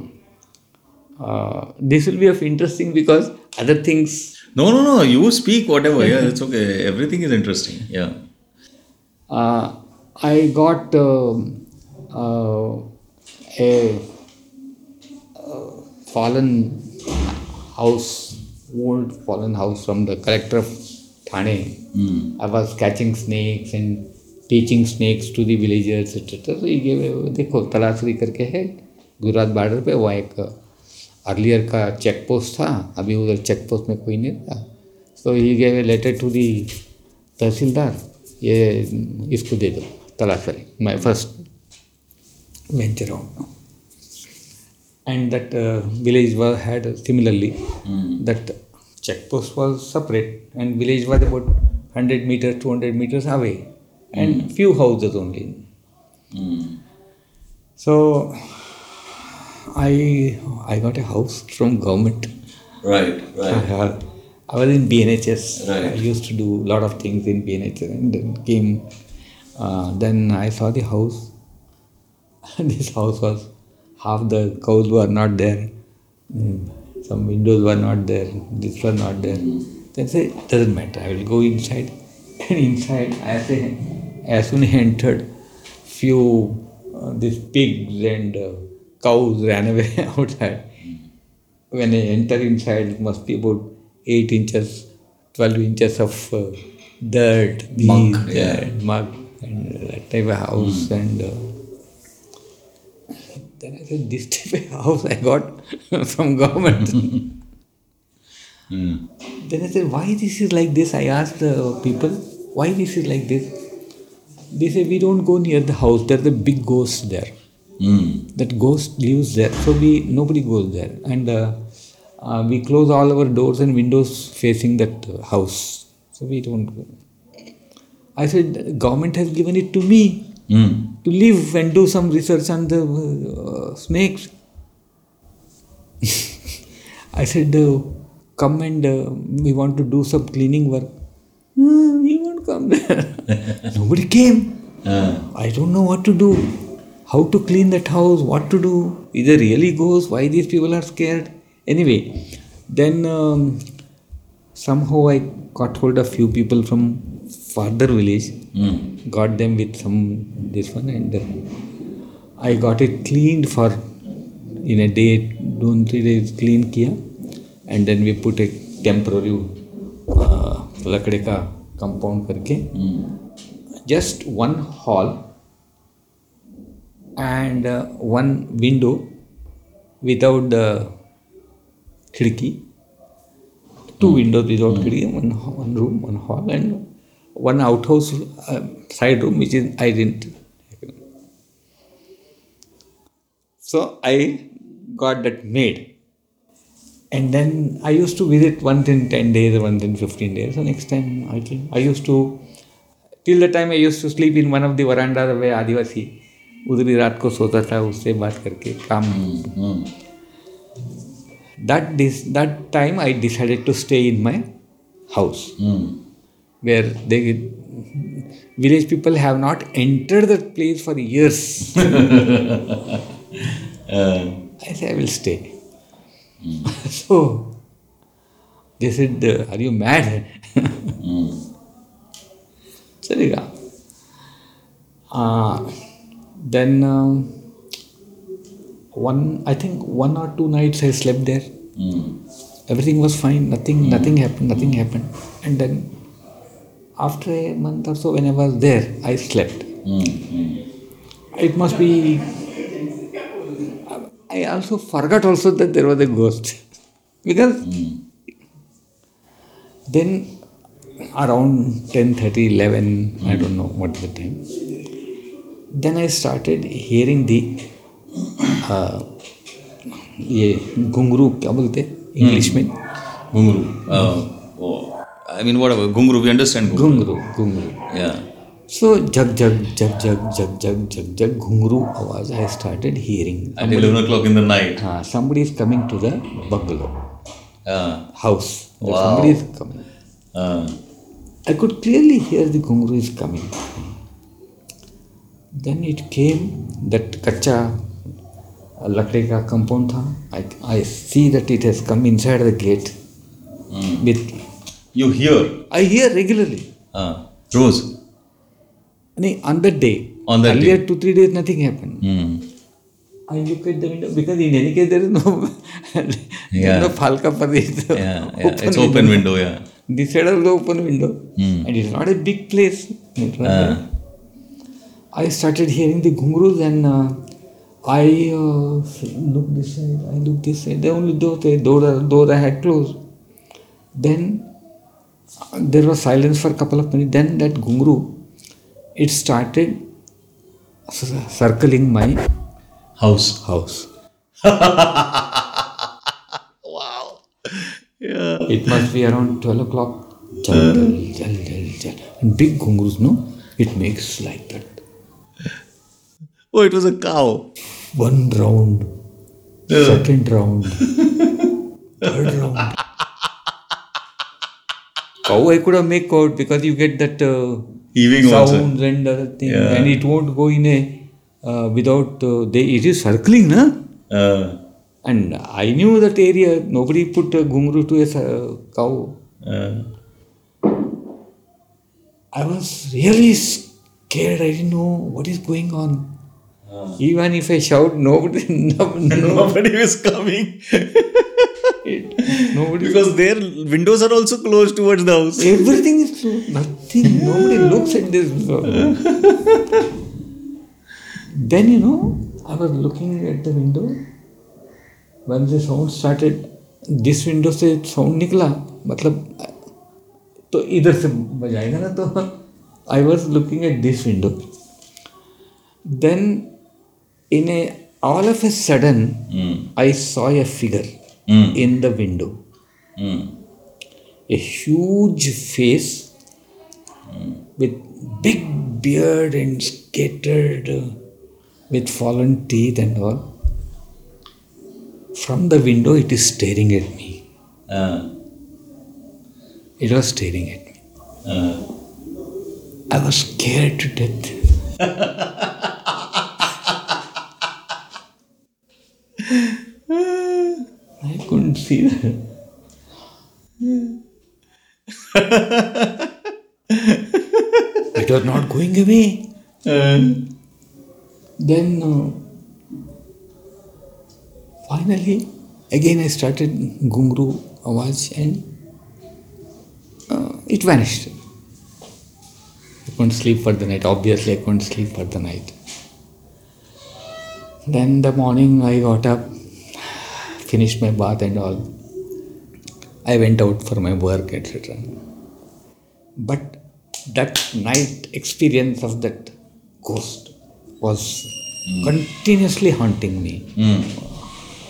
uh, this will be of interesting because other things No, no, no. You speak whatever. Yeah, it's okay. Everything is interesting. Yeah. uh, I got um uh, a uh, fallen house, old fallen house from the collector of Thane. Mm. I was catching snakes and teaching snakes to the villagers, etc. So he gave a, देखो तलासरी करके है Gujarat border पे वहाँ एक earlier का check post था अभी उधर चेक पोस्ट में कोई नहीं था so he gave a letter to the tehsildar ये इसको दे दो Talasari my first out now. And that uh, village was had similarly that check post was separate and village was about 100 meters 200 meters away and few houses only so i i got a house from government Right, uh, I was in BNHS. Right. I used to do a lot of things in BNHS and then came. Uh, then I saw the house. this house was half the cows were not there. Mm, Some windows were not there. This was not there. Then say doesn't matter. I will go inside. And inside, as I, as soon as I entered, few uh, these pigs and uh, cows ran away outside when I enter inside, it must be about 8 inches, 12 inches of uh, dirt, Muck, yeah. mud, and that type of house. And uh, then I said, This type of house I got from government. Then I said, Why this is like this? I asked the people, Why this is like this? They say, We don't go near the house, there's a big ghost there Mm. that ghost lives there so we nobody goes there and uh, uh, we close all our doors and windows facing that uh, house so we don't go i said government has given it to me Mm. to live and do some research on the uh, snakes i said uh, come and uh, we want to do some cleaning work "Hmm, we won't come there nobody came Uh, I don't know what to do. How to clean that house, what to do. Is there really ghosts? Why these people are scared? Anyway, then um, somehow I got hold of few people from farther village, mm. got them with some this one, and uh, I got it cleaned for in a day, two three days clean किया, and then we put a temporary uh, लकड़े का compound करके just one hall and uh, one window without the khidki two windows without khidki one, one room one hall and one outhouse uh, side room which is i didn't so i got that made and then I used to visit once in 10 days or once in 15 days. So next time I came. I used to, till the time I used to sleep in one of the verandas where आदिवासी उधर ही रात को सोता था उससे बात करके काम Mm. that this that time I decided to stay in my house Mm. where they village people have not entered that place for years. uh. I said, I will stay. Mm. so they said, Are you mad? mm. So, uh, then um, one, I think one or two nights I slept there. Mm. Everything was fine. Nothing, hmm. nothing happened. Nothing happened. And then after a month or so, when I was there, I slept. Mm. Mm. It must be. I also forgot also that there was a ghost because then around 10 11 i don't know what the time then i started hearing the uh, ये घुंगरू क्या बोलते English में Gunguru. I mean, whatever, Ghungru, we understand Ghungru. घुंगरू Yeah. So Jag Jag Jag Jag Jag Jag Jag jug घुंगरू I started hearing. At 11 o'clock in the night. Ah, somebody is coming to the bungalow Uh, house. Wow. Somebody is coming. uh, I could clearly hear the Ghungru is coming. Then it came that kacha, uh, लकड़ी compound. Tha I I see that it has come inside the gate. Hmm. Gate you hear. I hear regularly. Uh, Rose. No, on that day. On that Earlier two three days nothing happened. Hmm. I look at the window because in any case there is no Yeah. no falca for this. Yeah, yeah. it's open window, yeah. This side of the open window. Hmm. And it's not a big place. Uh, I started hearing the ghungrus and uh, I uh, look this side, I look this side. The only door, the door, door I had closed. Then there was silence for a couple of minutes. Then that ghungru, it started circling my house. house. Wow. Yeah. It must be around 12 o'clock. Jal, jal, jal, jal, jal. And big ghungrus, no? It makes like that. Oh, it was a cow. One round, second round, third round. Cow I could have make out because you get that uh, Heaving also. sounds and other thing, Yeah. and it won't go in a uh, without uh, they. It is circling, na? Uh, And I knew that area. Nobody put a ghungru to a uh, cow. uh, I was really scared. I didn't know what is going on. Even if I shout, nobody, no, no, nobody is coming nobody. because their windows are also closed towards the house. Everything is closed. Nothing. Nobody looks at this. then you know, I was looking at the window. When the sound started, this window से sound निकला मतलब तो इधर से बजाएगा ना तो I was looking at this window. Then in a all of a sudden Mm. I saw a figure Mm. in the window. Mm. a huge face with big beard and scattered uh, with fallen teeth and all. From the window, it is staring at me. Uh, It was staring at me. uh, I was scared to death. I couldn't see that. it was not going away. uh, Then uh, finally, again I started Ghungru Awaz and uh, it vanished. I couldn't sleep for the night. Obviously, I couldn't sleep for the night. Then the morning I got up, finished my bath and all. I went out for my work, etc. But that night experience of that ghost was mm. continuously haunting me mm.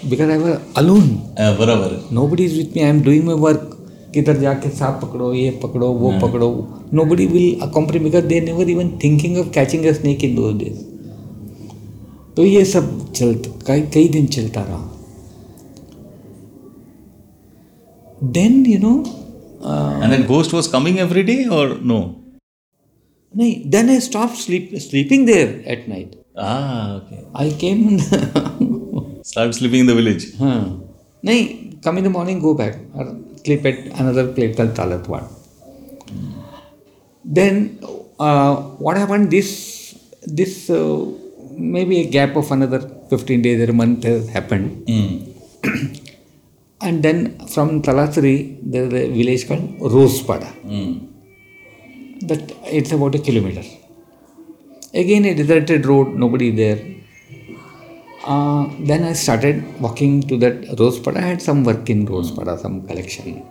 because I was alone. Uh, बराबर Nobody is with me. I am doing my work. किधर जाके सांप पकड़ो ये पकड़ो वो yeah. पकड़ो nobody will accompany because they never even thinking of catching a snake in those days. तो ये सब चलता कई कई दिन चलता रहा then you know. Uh, and then ghost was coming every day or no? No, then I stopped sleep, sleeping there at night. Ah, okay. I came and started sleeping in the village. Huh. No, come in the morning, go back or sleep at another place called Talat one. Then uh, what happened? This this uh, maybe a gap of another fifteen days or a month has happened. Hmm. and then from talasari there is a village called rosepada Mm. that it's about a kilometer again a deserted road nobody there Uh, then I started walking to that Rosepada. I had some work in Rosepada, some collection.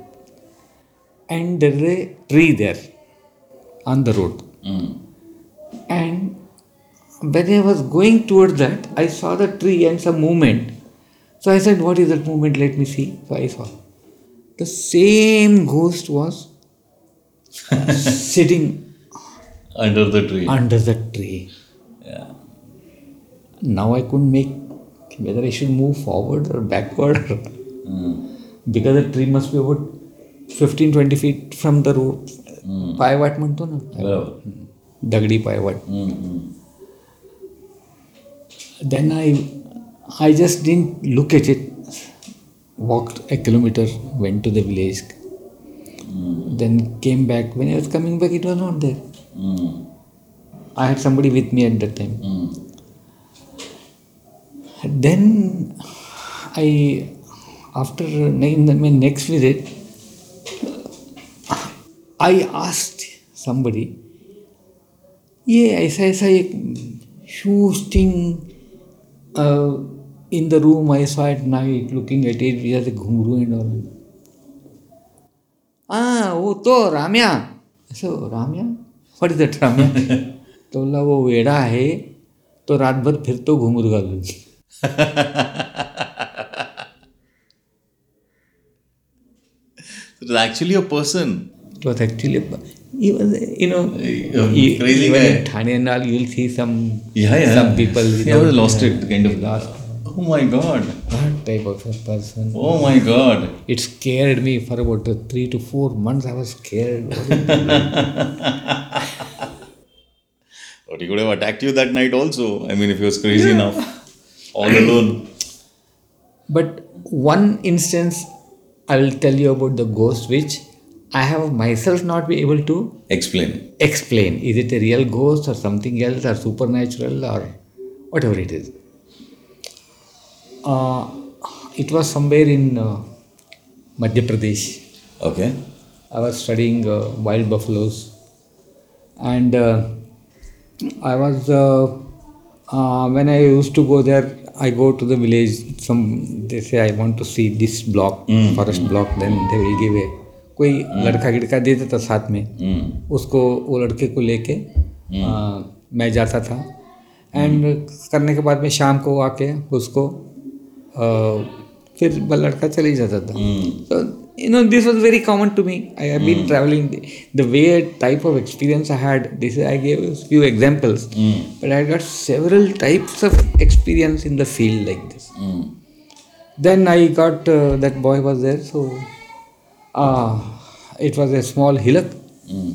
And there is a tree there on the road. And when I was going towards that, I saw the tree and some movement. So I said, What is that movement? Let me see. So I saw. The same ghost was sitting Under the tree. under the tree. yeah. Now I couldn't make whether I should move forward or backward because the tree must be about 15 20 feet from the road. पायवाट म्हणतो ना बरोबर दगडी पायवाट हम्म, हम्म. I just didn't look at it. Walked a kilometer, went to the village, mm. then came back. When I was coming back, it was not there. Mm. I had somebody with me at that time. Mm. Then I, after in my next visit, I asked somebody, yeah, I saw, I saw a huge thing. Uh, in the room I saw at night looking at it with the घुंगरू and all. Ah, वो तो राम्या असं Ramya what is that Ramya तो बोलला वो वेडा आहे तो रातभर फिरतो घुंगरू घालून It was actually a person. It was actually, he was, you know, A e- crazy even guy. in Thane and all, you'll see some, Yeah, yeah. some people. Yeah, I lost it, kind of. Lost. Oh my god. That type of a person. Oh my god. It scared me for about three to four months. I was scared. But he could have attacked you that night also. I mean, if he was crazy enough. All alone. but one instance, I will tell you about the ghost, which I have myself not been able to Explain. explain. Is it a real ghost or something else or supernatural or whatever it is? Uh, it was somewhere in uh, Madhya Pradesh. Okay. I was studying uh, wild buffaloes, and uh, I was uh, uh, when I used to go there. I go to the village. Some they say I want to see this block, mm. forest block. Then they will give a कोई लड़का गिड़का दे देता साथ में Mm. उसको वो लड़के को लेके आ, मैं जाता था एंड करने के बाद में शाम को आके उसको फिर वो लड़का चले जाता था so you know this was very common to me i have been traveling the, the way type of experience i had this i gave a few examples but i got several types of experience in the field like this Mm. then i got uh, that boy was there so uh, it was a small hillock Mm.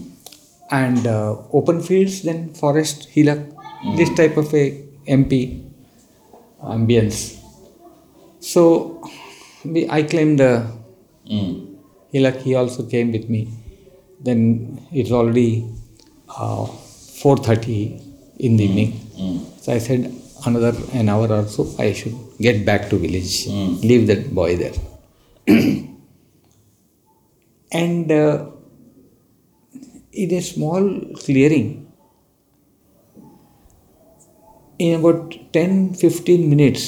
and uh, open fields then forest hillock this type of a mp ambience so we, i claimed the Mm. hillock he also came with me. Then it's already uh, 4.30 in the evening. So i said another an hour or so i should get back to village leave that boy there. And uh, in a small clearing in about 10 15 minutes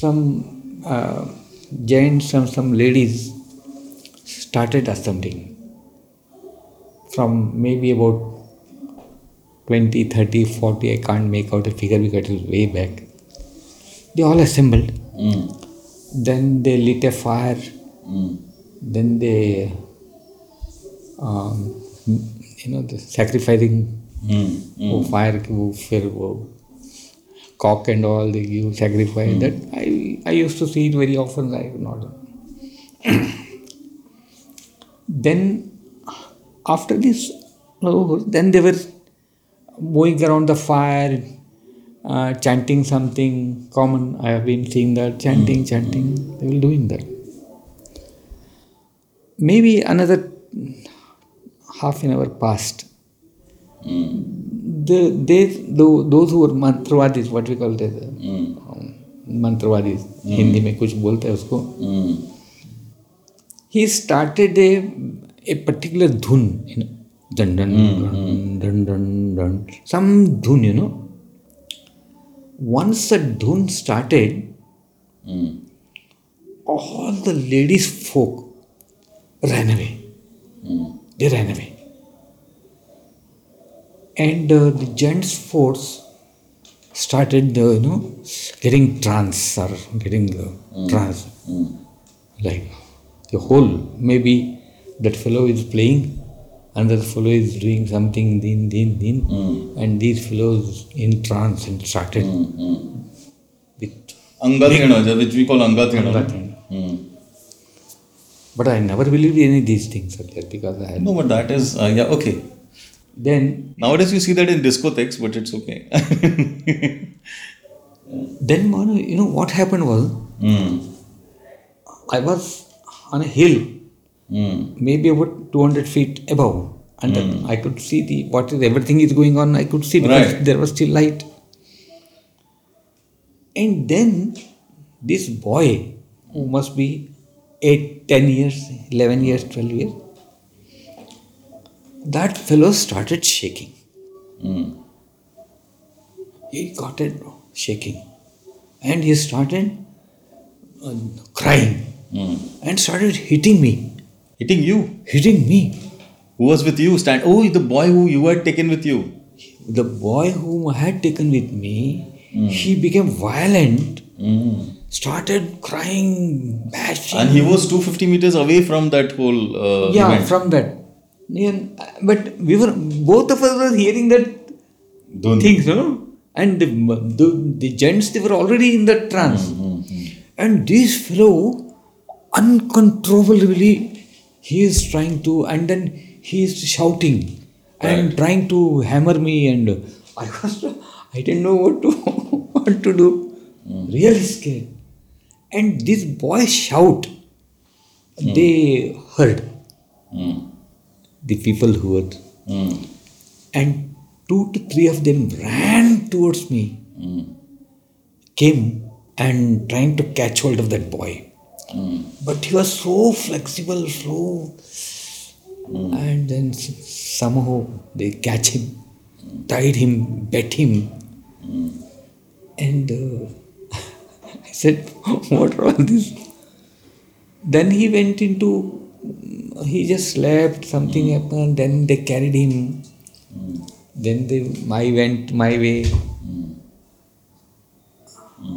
some uh, gents some some ladies started ascending from maybe about 20, 30, 40, I can't make out the figure because it was way back. They all assembled. Mm. Then they lit a fire. Mm. Then they, um, you know, the sacrificing mm. Mm. Wo fire, cock and all they give sacrifice. Hmm. That I I used to see it very often I have not. Then after this then they were going around the fire uh, chanting something common. I have been seeing that chanting hmm. chanting. They were doing that. Maybe another half an hour passed hmm. the, they, the, those who are mantravadis what we call this mm. mantravadis mm. hindi it, मंत्रवादी हिंदी में कुछ बोलते हैं उसको a started a a particular धुन dun डन dun dun dun some dhun you know once that dhun started, mm. all the ladies folk ran away. Mm. They ran away. And uh, the gents force started, uh, you know, getting trance or getting uh, trance. Like the whole, maybe that fellow is playing, another fellow is doing something, din, din, din, and these fellows in trance and started with Angathena, which we call Angathena. Hmm. But I never believed any of these things are there because I had. No, but that is, uh, yeah, okay. Then, Nowadays you see that in discotheques, but it's okay. then Manu, you know what happened was Hmm. I was on a hill, Hmm. maybe about 200 feet above, and then I could see the what is everything is going on. I could see because Right. there was still light. And then this boy, who must be 8, 10 years, 11 years, 12 years, that fellow started shaking. Hmm. He got it shaking. And he started uh, crying Hmm. and started hitting me. Hitting you. Hitting me. Who was with you? Stand. Oh, the boy who you had taken with you. The boy whom I had taken with me, he became violent, Hmm. started crying, bashing. And he was 250 meters away from that whole uh, yeah, event. from that. But we were both of us were hearing that Dhun. things, you know. And the, the, the gents, they were already in that trance. Hmm, hmm, hmm. And this fellow, uncontrollably, he is trying to, and then he is shouting and trying to hammer me. And I was, I didn't know what to, what to do. Really scared. And this boy shout, they heard Hmm. The people who were Hmm. and two to three of them ran towards me Hmm. came and trying to catch hold of that boy Hmm. but he was so flexible so and then somehow they catch him tied him bet him and uh, i said what are all this then he went into he just slept something mm. happened then they carried him mm. then they i went my way mm.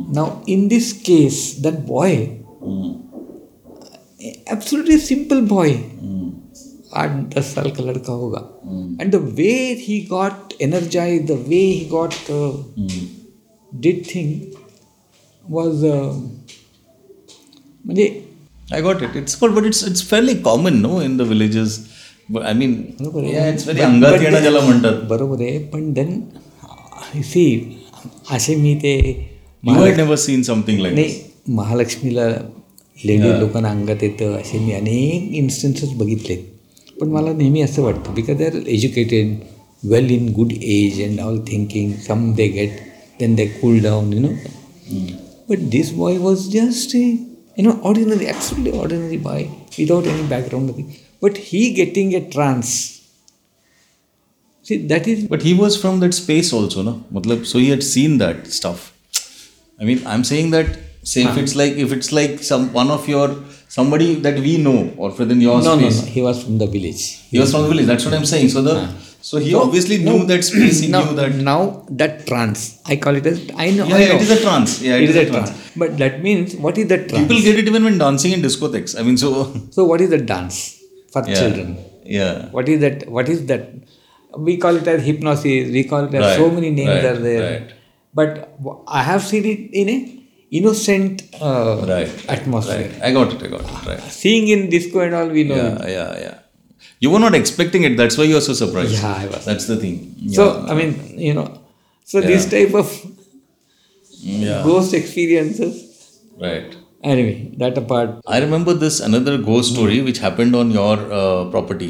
now in this case that boy absolutely simple boy आठ दस साल का लड़का होगा and the way he got energise the way he got did thing was म्हणजे I got it. It's called, but it's it's fairly common, no, in the villages. But I mean, बरोबर yeah, it's very अंगात ज्याला म्हणतात. बरोबर आहे पण then सी असे मी ते You had never seen something like नाही. महालक्ष्मीला लेडी लोकांना अंगात येतं असे मी अनेक इन्स्टन्सेस बघितले पण मला नेहमी असं वाटतं because they are educated well in good age and all thinking some they get then they cool down you know but this boy was just you know ordinary absolutely ordinary boy without any background. But he getting a trance see that is but he was from that space also no? Matlab so he had seen that stuff. I mean i'm saying that say if it's like if it's like some one of your somebody that we know or within your no, space. no no he was from the village. He, he was from the village that's what i'm saying. So the so he obviously knew that space. He now, knew that. now that trance, I call it as I know. Yeah, I know. it is a trance. Yeah, it is a trance. But that means what is that trance? People get it even when dancing in discotheques. I mean, so so what is the dance for yeah, children? Yeah. What is that? What is that? We call it as hypnosis. We call it as Right, so many names right, are there. right. But I have seen it in a innocent uh, Right. atmosphere. Right. I got it. I got it. Right. Seeing in disco and all, we know. it. Yeah, yeah, yeah. You were not expecting it. That's why you were so surprised. Yeah, I was. That's the thing. So I mean, you know, so this type of Yeah. ghost experiences. Right. Anyway, that apart. I remember this another ghost story which happened on your uh, property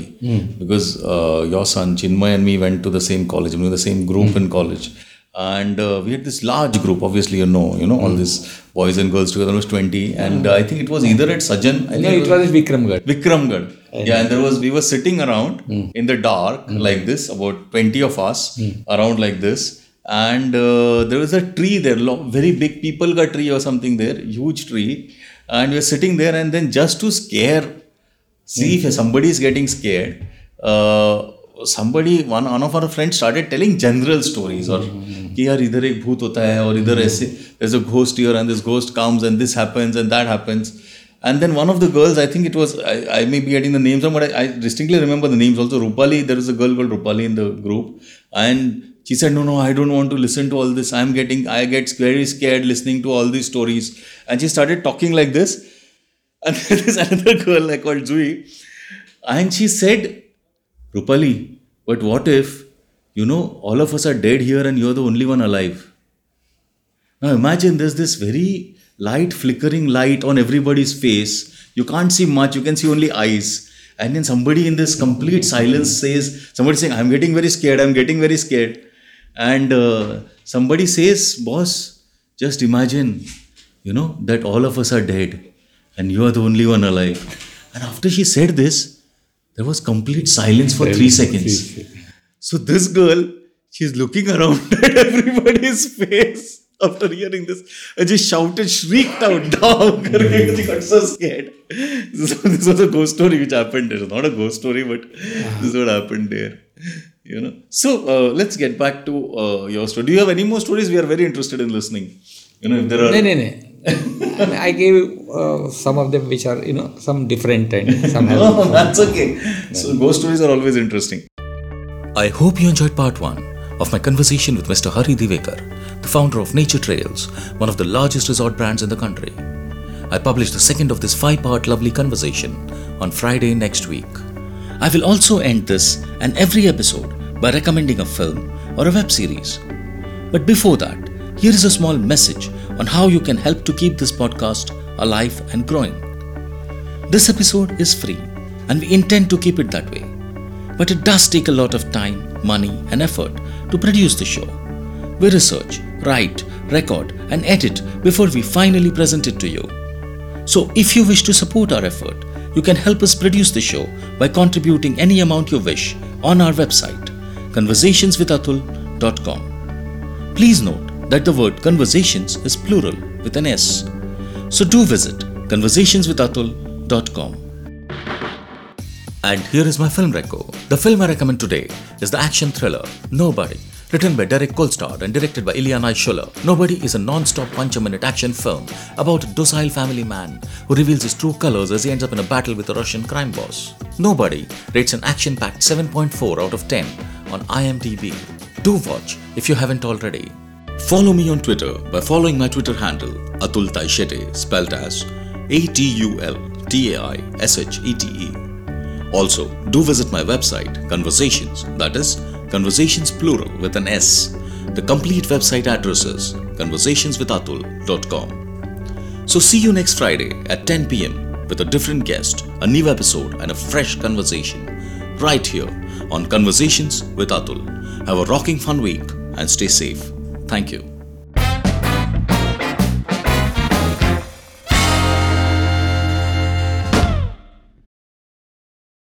because uh, your son Chinmay and me went to the same college, I mean, the same group in college, and uh, we had this large group. Obviously, you know, you know, all these boys and girls together was twenty, and uh, I think it was either at Sajan, I No, it was at Vikramgarh. Vikramgarh. Yeah, and there was we were sitting around mm. in the dark mm. like this, about twenty of us mm. around like this, and uh, there was a tree there, very big people got tree or something there, huge tree, and we were sitting there, and then just to scare, see if somebody is getting scared, uh, somebody one one of our friends started telling general stories or कि यार इधर एक भूत होता है और इधर ऐसे there's a ghost here and this ghost comes and this happens and that happens and then one of the girls I think it was I, I may be getting the names wrong but I, I distinctly remember the names also. Rupali there was a girl called Rupali in the group. And she said no no I don't want to listen to all this. I'm getting I get very scared listening to all these stories. And she started talking like this. And there's another girl like called Zui. And she said Rupali, but what if, you know, all of us are dead here and you're the only one alive? Now imagine there's this very light, flickering light on everybody's face. You can't see much, you can see only eyes. And then somebody in this complete silence says, somebody saying, I'm getting very scared, I'm getting very scared. And uh, somebody says, Boss, just imagine, you know, that all of us are dead and you are the only one alive. And after she said this, there was complete silence for three seconds. So this girl, she's looking around at everybody's face after hearing this and just shouted, shrieked out, dog! she got so scared. So this was a ghost story which happened there. Not a ghost story, but this is what happened there. You know. So uh, let's get back to uh, your story. Do you have any more stories? We are very interested in listening. You know, if there are. No, no, no. I gave uh, some of them which are, you know, some different and some. No, that's okay. So ghost stories are always interesting. I hope you enjoyed part 1 of my conversation with Mr. Hari Divekar, the founder of Nature Trails, one of the largest resort brands in the country. I publish the second of this five part lovely conversation on Friday next week. I will also end this and every episode by recommending a film or a web series. But before that, here is a small message on how you can help to keep this podcast alive and growing. This episode is free and we intend to keep it that way. But it does take a lot of time, money, and effort to produce the show. We research, write, record, and edit before we finally present it to you. So, if you wish to support our effort, you can help us produce the show by contributing any amount you wish on our website, conversationswithatul.com. Please note that the word conversations is plural with an S. So, do visit conversationswithatul.com. And here is my film reco. The film I recommend today is the action thriller Nobody, written by Derek Kolstad and directed by Ilya Naishuller. Nobody is a non-stop punch-a-minute action film about a docile family man who reveals his true colors as he ends up in a battle with a Russian crime boss. Nobody rates an action-packed 7.4 out of 10 on IMDb. Do watch if you haven't already. Follow me on Twitter by following my Twitter handle Atul Taishete, spelled as A-T-U-L-T-A-I-S-H-E-T-E. Also, do visit my website, Conversations, that is, Conversations plural with an S. The complete website address is conversationswithatul.com. So, see you next Friday at 10 pm with a different guest, a new episode, and a fresh conversation right here on Conversations with Atul. Have a rocking fun week and stay safe. Thank you.